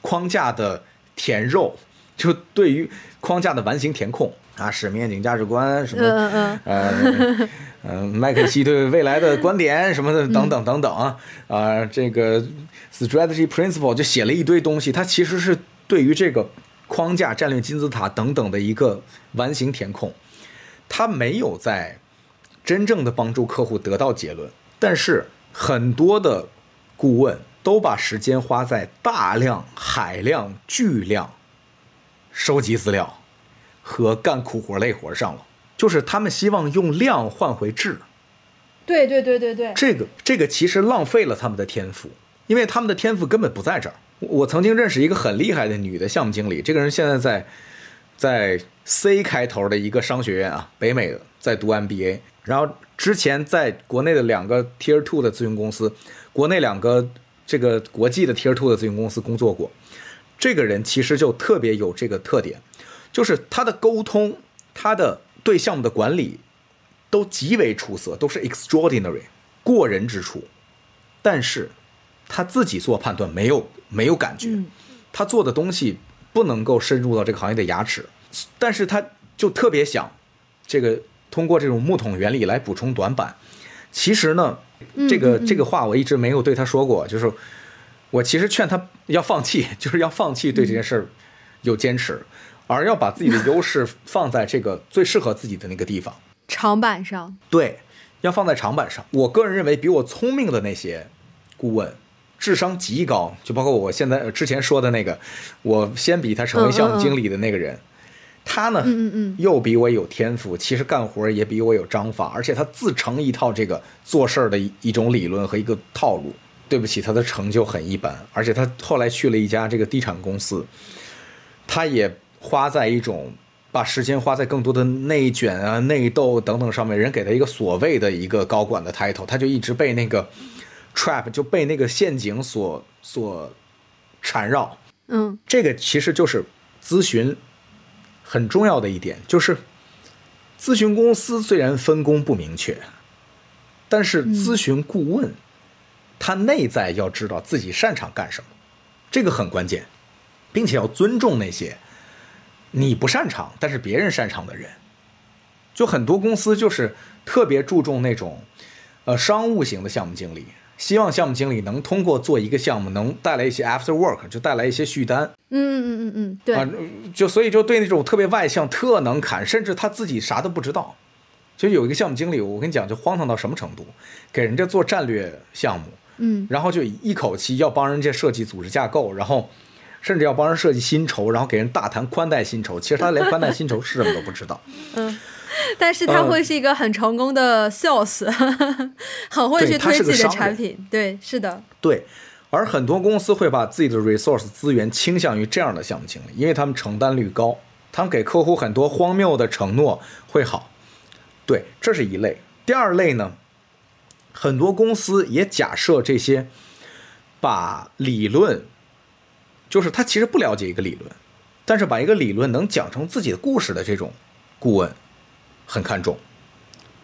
框架的填肉，就对于框架的完形填空。啊，使命、景、价值观什么？嗯呃，嗯，麦肯锡对未来的观点什么的，等等等等啊，啊，这个 strategy principle 就写了一堆东西，它其实是对于这个框架、战略金字塔等等的一个完形填空，它没有在真正的帮助客户得到结论。但是很多的顾问都把时间花在大量、海量、巨量收集资料。和干苦活累活上了，就是他们希望用量换回质。对对对对对，这个这个其实浪费了他们的天赋，因为他们的天赋根本不在这儿。我曾经认识一个很厉害的女的项目经理，这个人现在在在 C 开头的一个商学院啊，北美的在读 MBA，然后之前在国内的两个 Tier Two 的咨询公司，国内两个这个国际的 Tier Two 的咨询公司工作过。这个人其实就特别有这个特点。就是他的沟通，他的对项目的管理，都极为出色，都是 extraordinary 过人之处。但是，他自己做判断没有没有感觉，他做的东西不能够深入到这个行业的牙齿。但是他就特别想，这个通过这种木桶原理来补充短板。其实呢，这个这个话我一直没有对他说过，就是我其实劝他要放弃，就是要放弃对这件事儿有坚持。而要把自己的优势放在这个最适合自己的那个地方，长板上。对，要放在长板上。我个人认为，比我聪明的那些顾问，智商极高，就包括我现在之前说的那个，我先比他成为项目经理的那个人，他呢，嗯嗯，又比我有天赋，其实干活也比我有章法，而且他自成一套这个做事儿的一一种理论和一个套路。对不起，他的成就很一般，而且他后来去了一家这个地产公司，他也。花在一种把时间花在更多的内卷啊、内斗等等上面，人给他一个所谓的一个高管的 title，他就一直被那个 trap 就被那个陷阱所所缠绕。嗯，这个其实就是咨询很重要的一点，就是咨询公司虽然分工不明确，但是咨询顾问他内在要知道自己擅长干什么，这个很关键，并且要尊重那些。你不擅长，但是别人擅长的人，就很多公司就是特别注重那种，呃，商务型的项目经理，希望项目经理能通过做一个项目，能带来一些 after work，就带来一些续单。嗯嗯嗯嗯嗯，对。啊，就所以就对那种特别外向、特能侃，甚至他自己啥都不知道。就有一个项目经理，我跟你讲，就荒唐到什么程度，给人家做战略项目，嗯，然后就一口气要帮人家设计组织架构，然后。甚至要帮人设计薪酬，然后给人大谈宽带薪酬。其实他连宽带薪酬是什么都不知道。嗯，但是他会是一个很成功的 sales，很会去推自己的产品。对，是的。对，而很多公司会把自己的 resource 资源倾向于这样的项目经理，因为他们承担率高，他们给客户很多荒谬的承诺会好。对，这是一类。第二类呢，很多公司也假设这些把理论。就是他其实不了解一个理论，但是把一个理论能讲成自己的故事的这种顾问，很看重，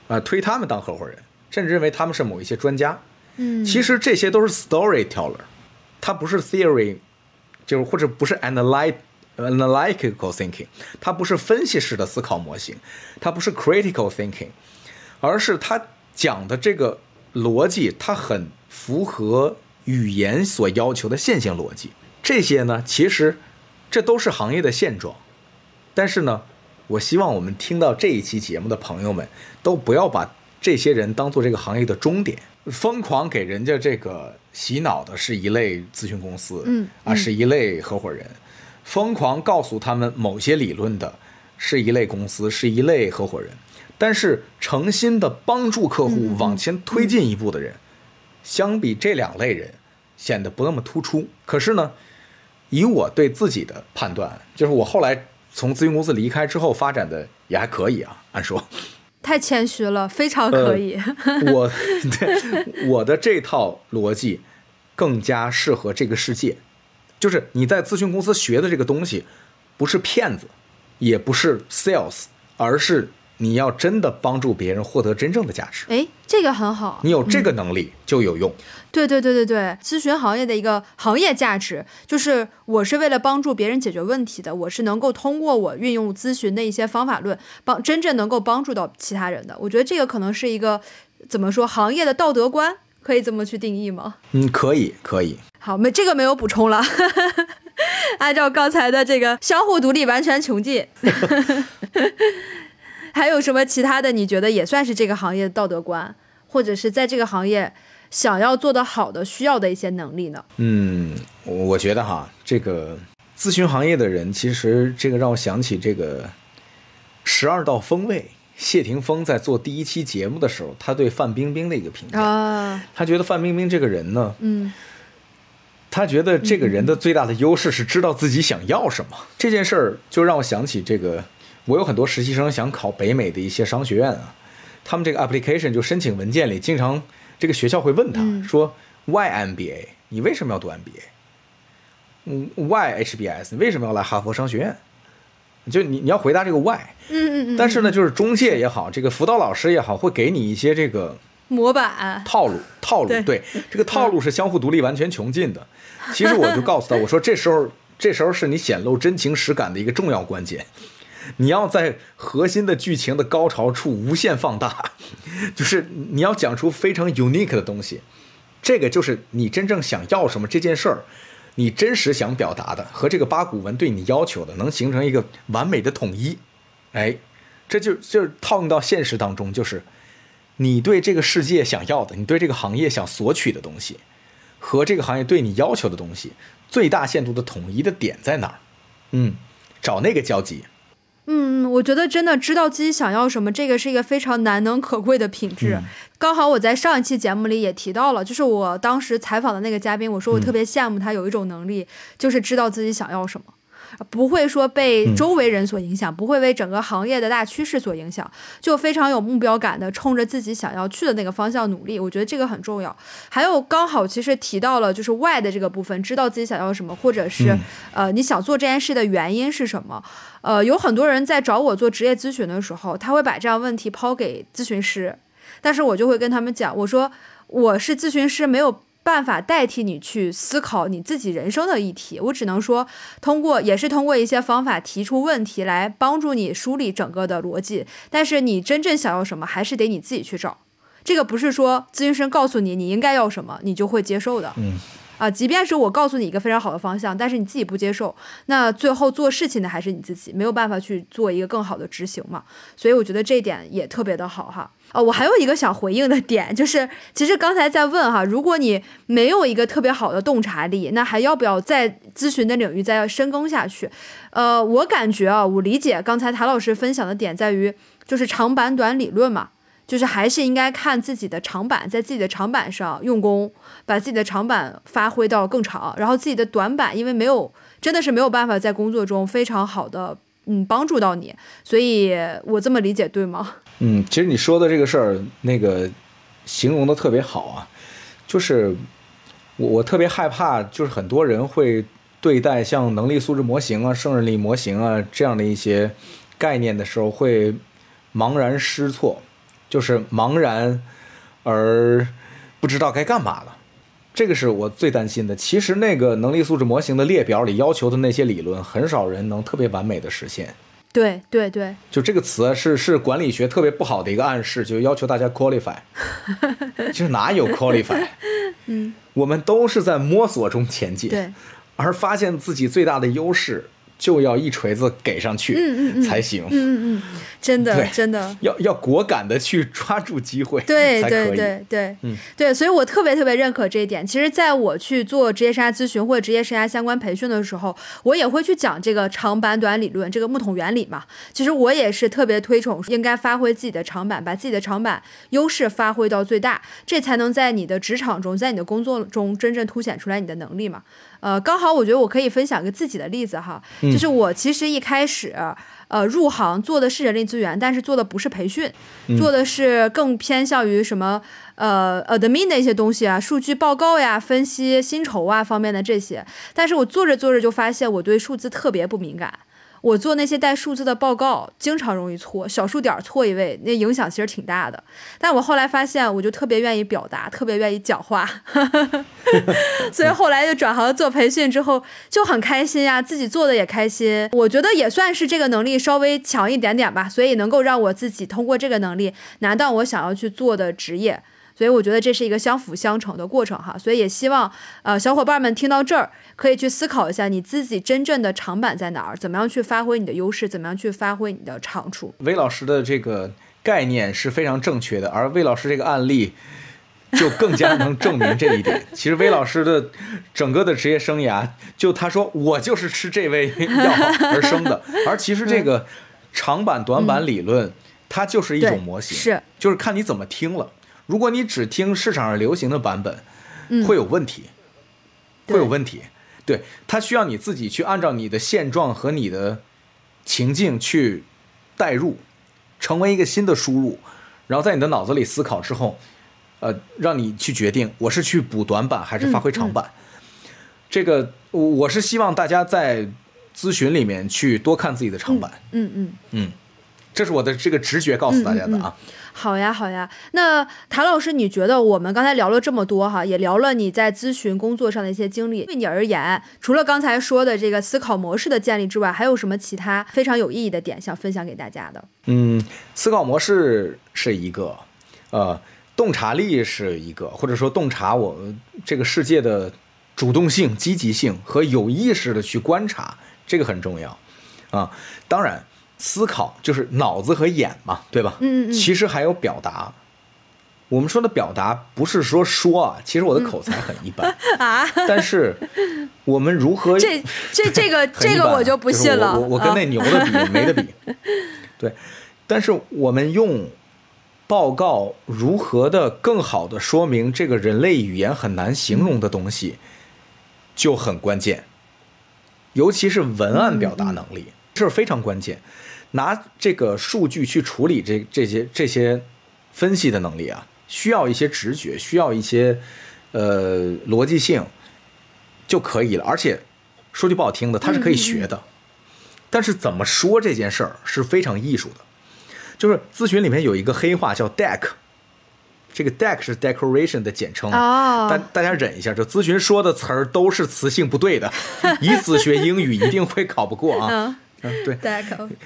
啊，推他们当合伙人，甚至认为他们是某一些专家。嗯，其实这些都是 storyteller，他不是 theory，就是或者不是 analytical thinking，它不是分析式的思考模型，它不是 critical thinking，而是他讲的这个逻辑，它很符合语言所要求的线性逻辑。这些呢，其实这都是行业的现状，但是呢，我希望我们听到这一期节目的朋友们都不要把这些人当做这个行业的终点。疯狂给人家这个洗脑的是一类咨询公司，嗯啊，嗯是一类合伙人；疯狂告诉他们某些理论的是一类公司，是一类合伙人。但是诚心的帮助客户往前推进一步的人，相比这两类人显得不那么突出。可是呢，以我对自己的判断，就是我后来从咨询公司离开之后发展的也还可以啊，按说。太谦虚了，非常可以。我对我的这套逻辑更加适合这个世界，就是你在咨询公司学的这个东西，不是骗子，也不是 sales，而是你要真的帮助别人获得真正的价值。哎，这个很好。你有这个能力就有用。对对对对对，咨询行业的一个行业价值，就是我是为了帮助别人解决问题的，我是能够通过我运用咨询的一些方法论，帮真正能够帮助到其他人的。我觉得这个可能是一个怎么说行业的道德观，可以这么去定义吗？嗯，可以，可以。好，没这个没有补充了。按照刚才的这个相互独立，完全穷尽。还有什么其他的？你觉得也算是这个行业的道德观，或者是在这个行业想要做得好的需要的一些能力呢？嗯，我我觉得哈，这个咨询行业的人，其实这个让我想起这个《十二道锋味》，谢霆锋在做第一期节目的时候，他对范冰冰的一个评价，啊，他觉得范冰冰这个人呢，嗯他觉得这个人的最大的优势是知道自己想要什么。这件事儿就让我想起这个，我有很多实习生想考北美的一些商学院啊，他们这个 application 就申请文件里，经常这个学校会问他、嗯说，Why MBA？你为什么要读 MBA？嗯，Why HBS？你为什么要来哈佛商学院？就你你要回答这个 Why，嗯嗯嗯，但是呢，就是中介也好，这个辅导老师也好，会给你一些这个模板，套路，套路，对对，这个套路是相互独立、完全穷尽的。其实我就告诉他，我说这时候，这时候是你显露真情实感的一个重要关键。你要在核心的剧情的高潮处无限放大，就是你要讲出非常 unique 的东西。这个就是你真正想要什么这件事儿，你真实想表达的和这个八股文对你要求的，能形成一个完美的统一。哎，这就就是套用到现实当中，就是你对这个世界想要的，你对这个行业想索取的东西，和这个行业对你要求的东西，最大限度的统一的点在哪儿？嗯，找那个交集。嗯，我觉得真的知道自己想要什么，这个是一个非常难能可贵的品质。嗯刚好我在上一期节目里也提到了，就是我当时采访的那个嘉宾，我说我特别羡慕他有一种能力，就是知道自己想要什么。不会说被周围人所影响，不会为整个行业的大趋势所影响，就非常有目标感的冲着自己想要去的那个方向努力。我觉得这个很重要。还有刚好其实提到了就是 why 的这个部分，知道自己想要什么，或者是、嗯呃你想做这件事的原因是什么。呃，有很多人在找我做职业咨询的时候，他会把这样问题抛给咨询师，但是我就会跟他们讲，我说我是咨询师，没有办法代替你去思考你自己人生的议题，我只能说通过也是通过一些方法提出问题来帮助你梳理整个的逻辑，但是你真正想要什么，还是得你自己去找。这个不是说咨询师告诉你你应该要什么，你就会接受的。嗯啊，即便是我告诉你一个非常好的方向，但是你自己不接受，那最后做事情的还是你自己，没有办法去做一个更好的执行嘛。所以我觉得这一点也特别的好哈。哦，我还有一个想回应的 点，就是其实刚才在问哈，如果你没有一个特别好的洞察力，那还要不要在咨询的领域再深耕下去？呃，我感觉啊，我理解刚才谭老师分享的点在于，就是长板短理论嘛。就是还是应该看自己的长板，在自己的长板上用功，把自己的长板发挥到更长，然后自己的短板，因为没有真的是没有办法在工作中非常好的嗯帮助到你，所以我这么理解对吗？嗯，其实你说的这个事儿，那个形容的特别好啊，就是我我特别害怕，就是很多人会对待像能力素质模型啊、胜任力模型啊这样的一些概念的时候，会茫然失措，就是茫然而不知道该干嘛了。这个是我最担心的。其实那个能力素质模型的列表里要求的那些理论，很少人能特别完美的实现。对对对，就这个词是是管理学特别不好的一个暗示，就要求大家 qualify，其 实哪有 qualify？嗯，我们都是在摸索中前进，对，而发现自己最大的优势。就要一锤子给上去，嗯嗯才行，嗯嗯嗯，真的真的。要要果敢的去抓住机会，对对对对，嗯。对，所以我特别特别认可这一点。其实，在我去做职业生涯咨询或者职业生涯相关培训的时候，我也会去讲这个长板短理论，这个木桶原理嘛。其实我也是特别推崇，应该发挥自己的长板，把自己的长板优势发挥到最大，这才能在你的职场中，在你的工作中真正凸显出来你的能力嘛。呃，刚好我觉得我可以分享个自己的例子哈，就是我其实一开始呃入行做的是人力资源，但是做的不是培训，做的是更偏向于什么呃 admin 的一些东西啊，数据报告呀、分析薪酬啊方面的这些，但是我做着做着就发现我对数字特别不敏感。我做那些带数字的报告，经常容易错，小数点错一位，那影响其实挺大的。但我后来发现，我就特别愿意表达，特别愿意讲话，所以后来就转行做培训之后就很开心呀，自己做的也开心。我觉得也算是这个能力稍微强一点点吧，所以能够让我自己通过这个能力拿到我想要去做的职业。所以我觉得这是一个相辅相成的过程哈，所以也希望呃小伙伴们听到这儿可以去思考一下你自己真正的长板在哪儿，怎么样去发挥你的优势，怎么样去发挥你的长处。魏老师的这个概念是非常正确的，而魏老师这个案例就更加能证明这一点。其实魏老师的整个的职业生涯，就他说我就是吃这味药 而生的，而其实这个长板短板理论，它就是一种模型，是就是看你怎么听了。如果你只听市场上流行的版本，会有问题，会有问题。对，它需要你自己去按照你的现状和你的情境去代入，成为一个新的输入，然后在你的脑子里思考之后，呃，让你去决定我是去补短板还是发挥长板。这个我是希望大家在咨询里面去多看自己的长板。嗯嗯嗯，这是我的这个直觉告诉大家的啊。好呀，好呀。那谭老师，你觉得我们刚才聊了这么多哈，也聊了你在咨询工作上的一些经历。对你而言，除了刚才说的这个思考模式的建立之外，还有什么其他非常有意义的点想分享给大家的？嗯，思考模式是一个，呃，洞察力是一个，或者说洞察我这个世界的主动性、积极性和有意识的去观察，这个很重要啊。当然。思考就是脑子和眼嘛，对吧？嗯嗯。其实还有表达，我们说的表达不是说说啊，其实我的口才很一般 啊。但是我们如何？这这这个 这个我就不信了。我我跟那牛的比没得比。对，但是我们用报告如何的更好的说明这个人类语言很难形容的东西，就很关键，尤其是文案表达能力，这是非常关键。拿这个数据去处理这这些这些分析的能力啊，需要一些直觉，需要一些呃逻辑性就可以了。而且说句不好听的，它是可以学的。但是怎么说这件事儿是非常艺术的。就是咨询里面有一个黑话叫 deck，这个 deck 是 decoration 的简称。啊。大大家忍一下，这咨询说的词儿都是词性不对的，以此学英语一定会考不过啊。嗯，对，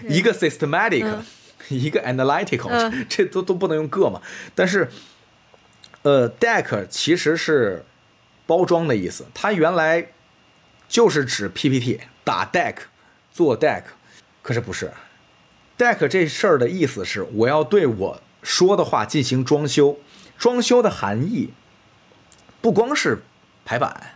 一个 systematic，一个 analytical，这都都不能用个嘛。但是，呃，deck 其实是包装的意思，它原来就是指 PPT 打 deck 做 deck，可是不是。deck 这事儿的意思是我要对我说的话进行装修，装修的含义不光是排版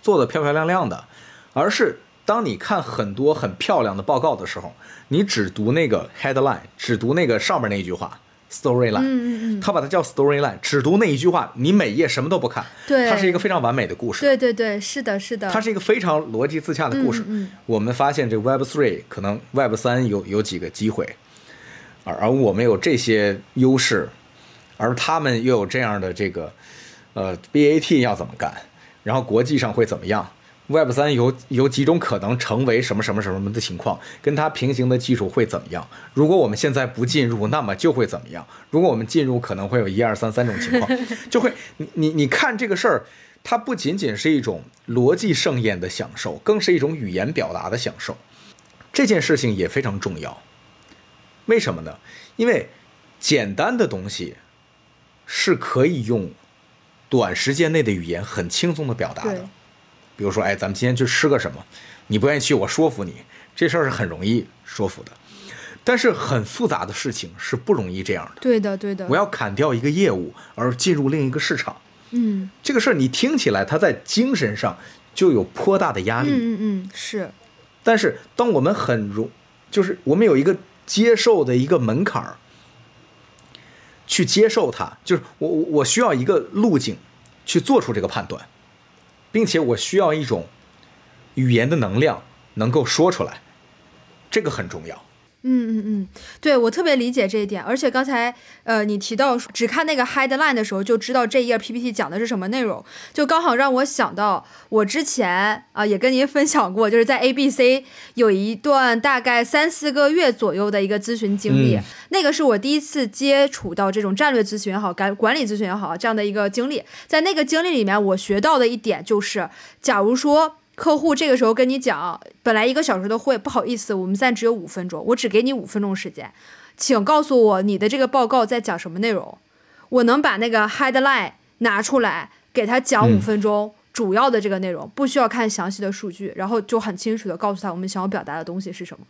做的漂漂亮亮的，而是。当你看很多很漂亮的报告的时候，你只读那个 headline，只读那个上面那一句话 storyline，嗯嗯嗯，他把它叫 storyline，只读那一句话，你每页什么都不看，对，它是一个非常完美的故事，对对对，是的，是的，它是一个非常逻辑自洽的故事。嗯，我们发现这 Web three 可能 Web 三有有几个机会，而而我们有这些优势，而他们又有这样的这个，呃，BAT 要怎么干，然后国际上会怎么样？Web 三有有几种可能成为什么什么什么的情况，跟它平行的技术会怎么样？如果我们现在不进入，那么就会怎么样？如果我们进入，可能会有一二三三种情况，就会你你你看这个事儿，它不仅仅是一种逻辑盛宴的享受，更是一种语言表达的享受。这件事情也非常重要，为什么呢？因为简单的东西是可以用短时间内的语言很轻松的表达的。比如说，哎，咱们今天去吃个什么？你不愿意去，我说服你，这事儿是很容易说服的。但是很复杂的事情是不容易这样的。对的，对的。我要砍掉一个业务而进入另一个市场，嗯，这个事儿你听起来，它在精神上就有颇大的压力。嗯嗯嗯，是。但是当我们很容，就是我们有一个接受的一个门槛儿，去接受它，就是我我我需要一个路径去做出这个判断。并且我需要一种语言的能量，能够说出来，这个很重要。嗯嗯嗯，对我特别理解这一点，而且刚才呃你提到只看那个 headline 的时候就知道这一页 PPT 讲的是什么内容，就刚好让我想到我之前啊也跟您分享过，就是在 ABC 有一段大概三四个月左右的一个咨询经历，那个是我第一次接触到这种战略咨询也好，管管理咨询也好这样的一个经历，在那个经历里面我学到的一点就是，假如说。客户这个时候跟你讲，本来一个小时的会，不好意思，我们现在只有五分钟，我只给你五分钟时间，请告诉我你的这个报告在讲什么内容，我能把那个 headline 拿出来给他讲五分钟主要的这个内容，不需要看详细的数据，然后就很清楚的告诉他我们想要表达的东西是什么。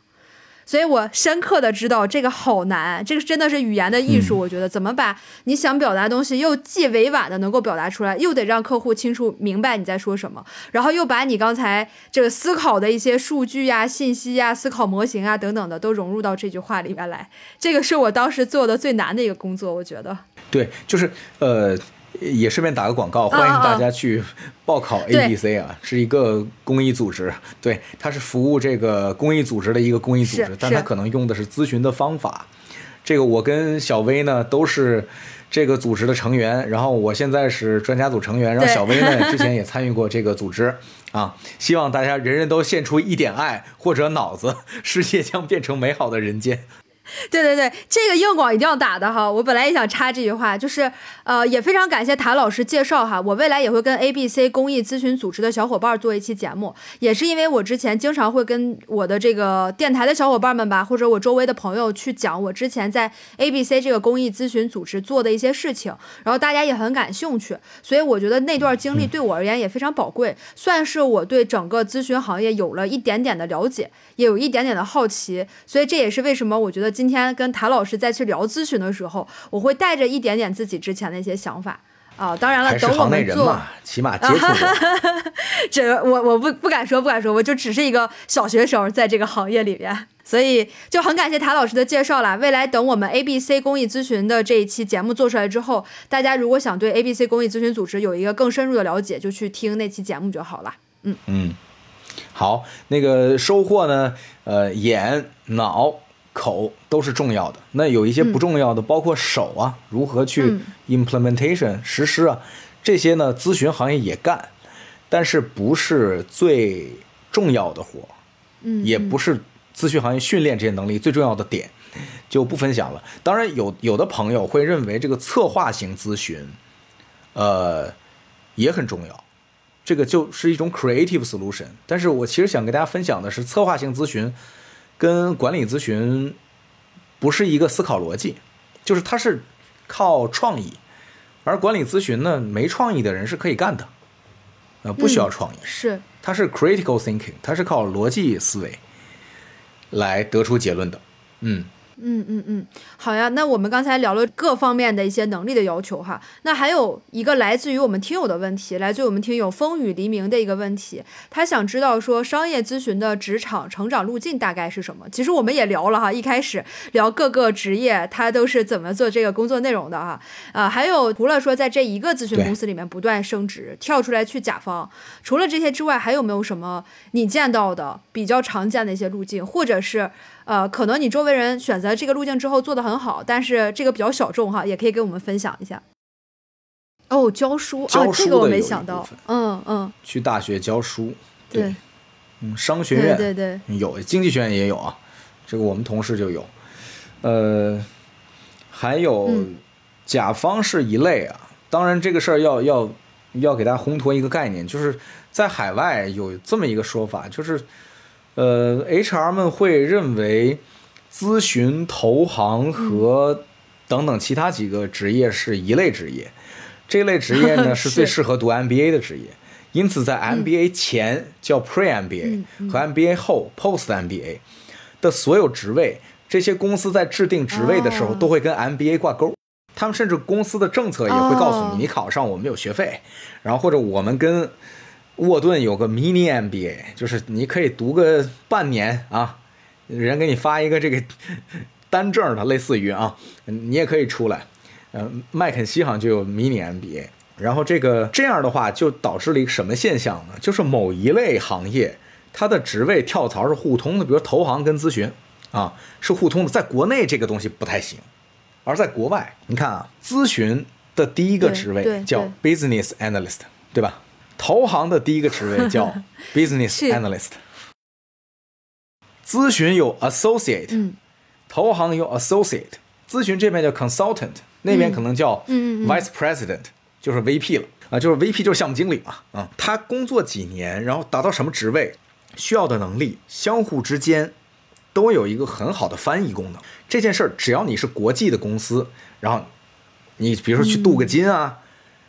所以我深刻的知道这个好难，这个真的是语言的艺术。我觉得怎么把你想表达的东西又既委婉的能够表达出来，又得让客户清楚明白你在说什么，然后又把你刚才这个思考的一些数据呀、信息呀、思考模型啊等等的都融入到这句话里面来，这个是我当时做的最难的一个工作。我觉得，对，就是呃。也顺便打个广告，欢迎大家去报考 ABC 啊，是一个公益组织，对，它是服务这个公益组织的一个公益组织，但它可能用的是咨询的方法。这个我跟小薇呢都是这个组织的成员，然后我现在是专家组成员，然后小薇呢 之前也参与过这个组织啊。希望大家人人都献出一点爱或者脑子，世界将变成美好的人间。对对对，这个硬广一定要打的哈！我本来也想插这句话，就是呃，也非常感谢谭老师介绍哈。我未来也会跟 A B C 公益咨询组织的小伙伴做一期节目，也是因为我之前经常会跟我的这个电台的小伙伴们吧，或者我周围的朋友去讲我之前在 A B C 这个公益咨询组织做的一些事情，然后大家也很感兴趣，所以我觉得那段经历对我而言也非常宝贵，算是我对整个咨询行业有了一点点的了解，也有一点点的好奇，所以这也是为什么我觉得。今天跟谭老师再去聊咨询的时候，我会带着一点点自己之前的一些想法啊。当然了，等我们做，起码接触过。这我我不不敢说，不敢说，我就只是一个小学生，在这个行业里边，所以就很感谢谭老师的介绍了。未来等我们 A B C 公益咨询的这一期节目做出来之后，大家如果想对 A B C 公益咨询组织有一个更深入的了解，就去听那期节目就好了。嗯嗯，好，那个收获呢？呃，眼脑。口都是重要的，那有一些不重要的，包括手啊，如何去 implementation 实施啊，这些呢，咨询行业也干，但是不是最重要的活，嗯，也不是咨询行业训练这些能力最重要的点，就不分享了。当然有有的朋友会认为这个策划型咨询，呃，也很重要，这个就是一种 creative solution。但是我其实想跟大家分享的是策划型咨询。跟管理咨询不是一个思考逻辑，就是它是靠创意，而管理咨询呢，没创意的人是可以干的，呃，不需要创意，是，它是 critical thinking，它是靠逻辑思维来得出结论的，嗯。嗯嗯嗯，好呀。那我们刚才聊了各方面的一些能力的要求哈，那还有一个来自于我们听友的问题，来自于我们听友风雨黎明的一个问题，他想知道说商业咨询的职场成长路径大概是什么？其实我们也聊了哈，一开始聊各个职业他都是怎么做这个工作内容的哈，啊，还有除了说在这一个咨询公司里面不断升职，跳出来去甲方，除了这些之外，还有没有什么你见到的比较常见的一些路径，或者是？呃，可能你周围人选择这个路径之后做得很好，但是这个比较小众哈，也可以给我们分享一下。哦，教书啊，这个我没想到。嗯嗯，去大学教书，对，嗯，商学院对对有，经济学院也有啊，这个我们同事就有，呃，还有嗯甲方是一类啊，当然这个事儿要要要给大家烘托一个概念，就是在海外有这么一个说法，就是呃，HR 们会认为咨询、投行和等等其他几个职业是一类职业，这类职业呢 是是。最适合读 MBA 的职业，因此在 MBA 前叫 Pre MBA 嗯和 MBA 后 Post MBA 的所有职位，这些公司在制定职位的时候哦。都会跟 MBA 挂钩。他们甚至公司的政策也会告诉哦。你，你考上我们有学费，然后或者我们跟沃顿有个 mini MBA，就是你可以读个半年啊，人给你发一个这个单证的，类似于啊，你也可以出来。呃，麦肯锡好像就有 mini MBA，然后这个这样的话就导致了一个什么现象呢？就是某一类行业它的职位跳槽是互通的，比如投行跟咨询啊是互通的，在国内这个东西不太行，而在国外，你看啊，咨询的第一个职位叫 business analyst，对吧？投行的第一个职位叫 business analyst，咨询有 associate，、嗯。投行有 associate，咨询这边叫 consultant，那边可能叫 vice president，、就是 VP 了。啊，就是 VP 就是项目经理嘛，啊，他工作几年，然后达到什么职位，需要的能力，相互之间都有一个很好的翻译功能。这件事儿，只要你是国际的公司，然后你比如说去镀个金啊，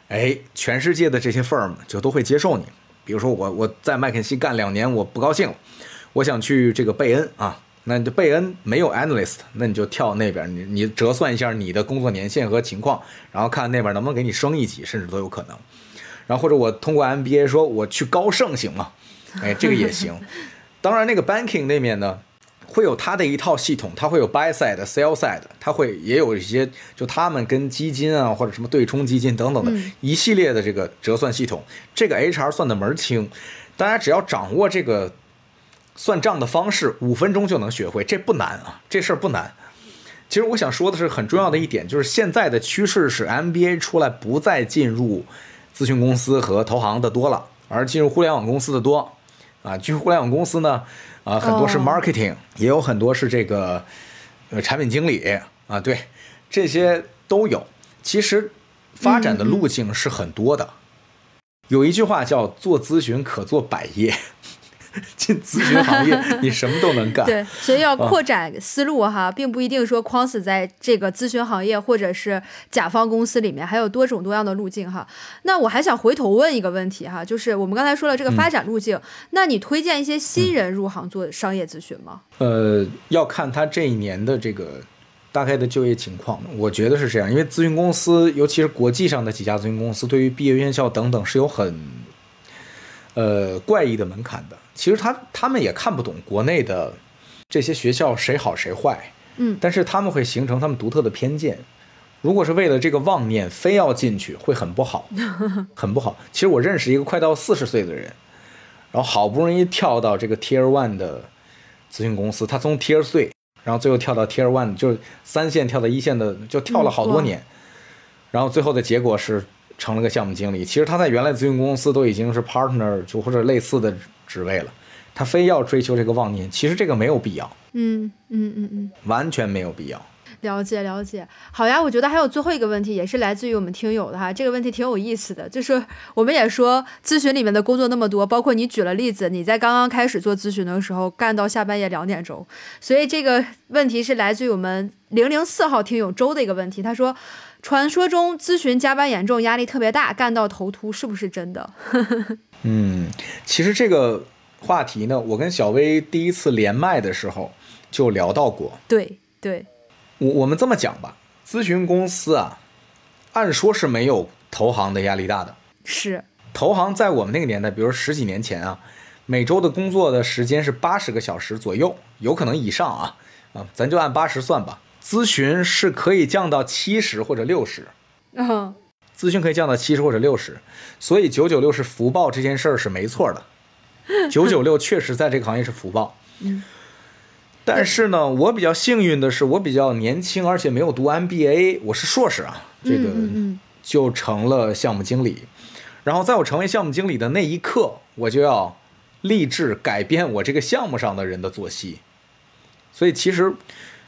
哎，全世界的这些 firm 就都会接受你。比如说我我在麦肯锡干两年，我不高兴了，我想去这个贝恩啊，那你就贝恩没有 analyst，那你就跳那边，你你折算一下你的工作年限和情况，然后看那边能不能给你升一级，甚至都有可能。然后或者我通过 MBA 说我去高盛行吗？哎，这个也行。当然，那个 banking 那面呢，会有它的一套系统，它会有 buy side、sell side，它会也有一些就他们跟基金啊或者什么对冲基金等等的嗯一系列的这个折算系统，这个 HR 算的门儿清，大家只要掌握这个算账的方式，五分钟就能学会，这不难啊，这事儿不难。其实我想说的是，很重要的一点就是现在的趋势是 MBA 出来不再进入咨询公司和投行的多了，而进入互联网公司的多。啊，进入互联网公司呢，啊，很多是哦 marketing，、也有很多是这个呃产品经理啊，对，这些都有。其实发展的路径是很多的。有一句话叫“做咨询可做百业”，进咨询行业 你什么都能干。对，所以要啊扩展思路哈，并不一定说框死在这个咨询行业或者是甲方公司里面，还有多种多样的路径哈。那我还想回头问一个问题哈，就是我们刚才说了这个发展路径，那你推荐一些新人入行做商业咨询吗？呃，要看他这一年的这个大概的就业情况，我觉得是这样，因为咨询公司，尤其是国际上的几家咨询公司，对于毕业院校等等是有很呃怪异的门槛的。其实他他们也看不懂国内的这些学校谁好谁坏，嗯但是他们会形成他们独特的偏见。如果是为了这个妄念非要进去，会很不好，很不好。其实我认识一个快到四十岁的人，然后好不容易跳到这个 Tier One 的咨询公司，他从 Tier Three，然后最后跳到 Tier One，就是三线跳到一线的，就跳了好多年，然后最后的结果是成了个项目经理。其实他在原来咨询公司都已经是 partner 就或者类似的职位了，他非要追求这个妄念，其实这个没有必要，嗯嗯嗯嗯。完全没有必要。了解了解，好呀，我觉得还有最后一个问题，也是来自于我们听友的哈，这个问题挺有意思的，就是我们也说咨询里面的工作那么多，包括你举了例子，你在刚刚开始做咨询的时候干到下半夜两点钟，所以这个问题是来自于我们零零四号听友周的一个问题，他说，传说中咨询加班严重，压力特别大，干到头秃，是不是真的？嗯，其实这个话题呢，我跟小薇第一次连麦的时候就聊到过。对对，我我们这么讲吧，咨询公司啊，按说是没有投行的压力大的。是，投行在我们那个年代，比如十几年前啊，每周的工作的时间是八十个小时左右，有可能以上啊啊，咱就按八十算吧。咨询是可以降到七十或者六十，嗯，咨询可以降到七十或者六十，所以九九六是福报这件事儿是没错的，九九六确实在这个行业是福报。嗯。但是呢，我比较幸运的是，我比较年轻，而且没有读 MBA，我是硕士啊，这个就成了项目经理。然后在我成为项目经理的那一刻，我就要立志改变我这个项目上的人的作息。所以其实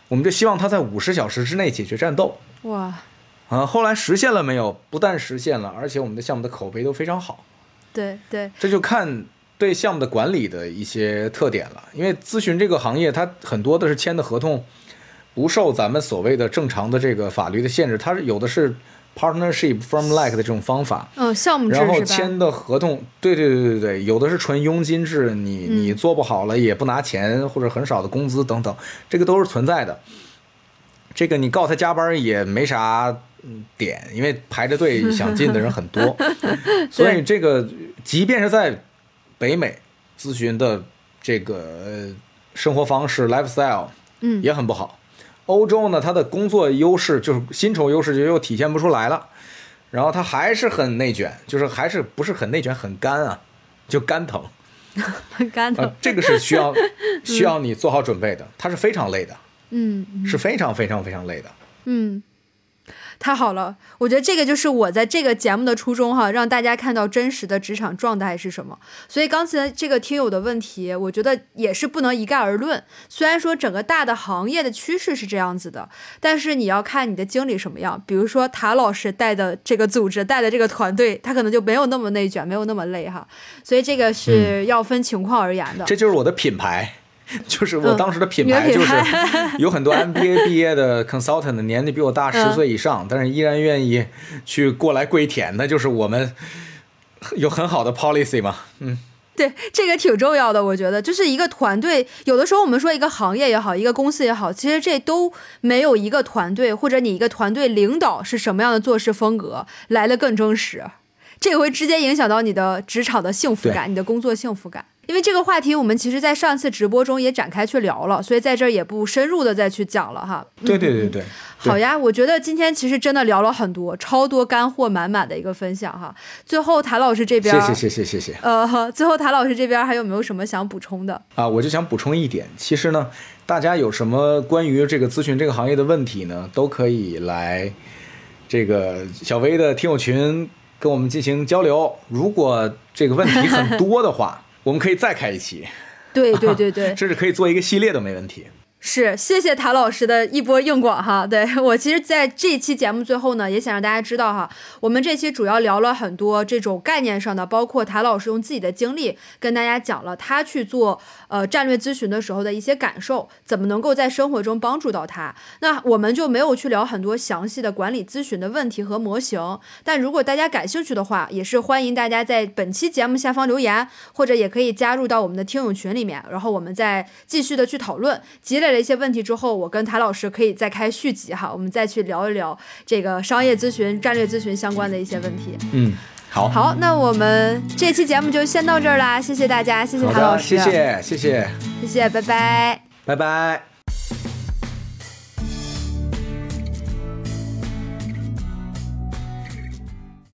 我们就希望他在五十小时之内解决战斗。哇，啊，后来实现了没有？不但实现了，而且我们的项目的口碑都非常好。对对，这就看对项目的管理的一些特点了。因为咨询这个行业，它很多的是签的合同，不受咱们所谓的正常的这个法律的限制，它是有的是 partnership firm like 的这种方法。嗯，项目制然后？签的合同，对对对对对，有的是纯佣金制，你嗯你做不好了也不拿钱或者很少的工资等等，这个都是存在的。这个你告他加班也没啥嗯点，因为排着队 想进的人很多，所以这个即便是在北美咨询的这个呃生活方式 lifestyle 嗯也很不好。欧洲呢，它的工作优势就是薪酬优势就又体现不出来了，然后它还是很内卷，就是还是不是很内卷，很干啊，就干疼。很 干啊、疼。这个是需要 需要你做好准备的，它是非常累的，嗯嗯。是非常非常非常累的。嗯，太好了，我觉得这个就是我在这个节目的初衷哈，让大家看到真实的职场状态是什么。所以刚才这个听友的问题，我觉得也是不能一概而论。虽然说整个大的行业的趋势是这样子的，但是你要看你的经理什么样。比如说塔老师带的这个组织、带的这个团队，他可能就没有那么内卷，没有那么累哈。所以这个是要分情况而言的。这就是我的品牌，就是我嗯当时的品牌就是有很多 MBA 毕业的 consultant 年纪比我大十嗯岁以上，但是依然愿意去过来跪舔，那就是我们有很好的 policy 嘛，嗯。对，这个挺重要的，我觉得，就是一个团队，有的时候我们说一个行业也好，一个公司也好，其实这都没有一个团队或者你一个团队领导是什么样的做事风格来的更真实，这个会直接影响到你的职场的幸福感，你的工作幸福感。因为这个话题，我们其实在上次直播中也展开去聊了，所以在这儿也不深入的再去讲了哈。对对对对，好呀，我觉得今天其实真的聊了很多，超多干货满满的一个分享哈。最后谭老师这边，谢谢谢谢谢谢呃，最后谭老师这边还有没有什么想补充的？啊！我就想补充一点，其实呢，大家有什么关于这个咨询这个行业的问题呢，都可以来这个小薇的听友群跟我们进行交流。如果这个问题很多的话，我们可以再开一期，对对对对，甚至可以做一个系列都没问题。是，谢谢谭老师的一波硬广哈。对 我其实在这期节目最后呢，也想让大家知道哈，我们这期主要聊了很多这种概念上的，包括谭老师用自己的经历跟大家讲了他去做呃战略咨询的时候的一些感受，怎么能够在生活中帮助到他。那我们就没有去聊很多详细的管理咨询的问题和模型，但如果大家感兴趣的话，也是欢迎大家在本期节目下方留言，或者也可以加入到我们的听友群里面，然后我们再继续的去讨论。积累了一些问题之后，我跟谭老师可以再开续集哈，我们再去聊一聊这个商业咨询、战略咨询相关的一些问题。嗯，好，好，那我们这期节目就先到这儿啦，谢谢大家，谢谢好的，谭老师，谢谢谢谢，谢谢，拜拜。拜拜。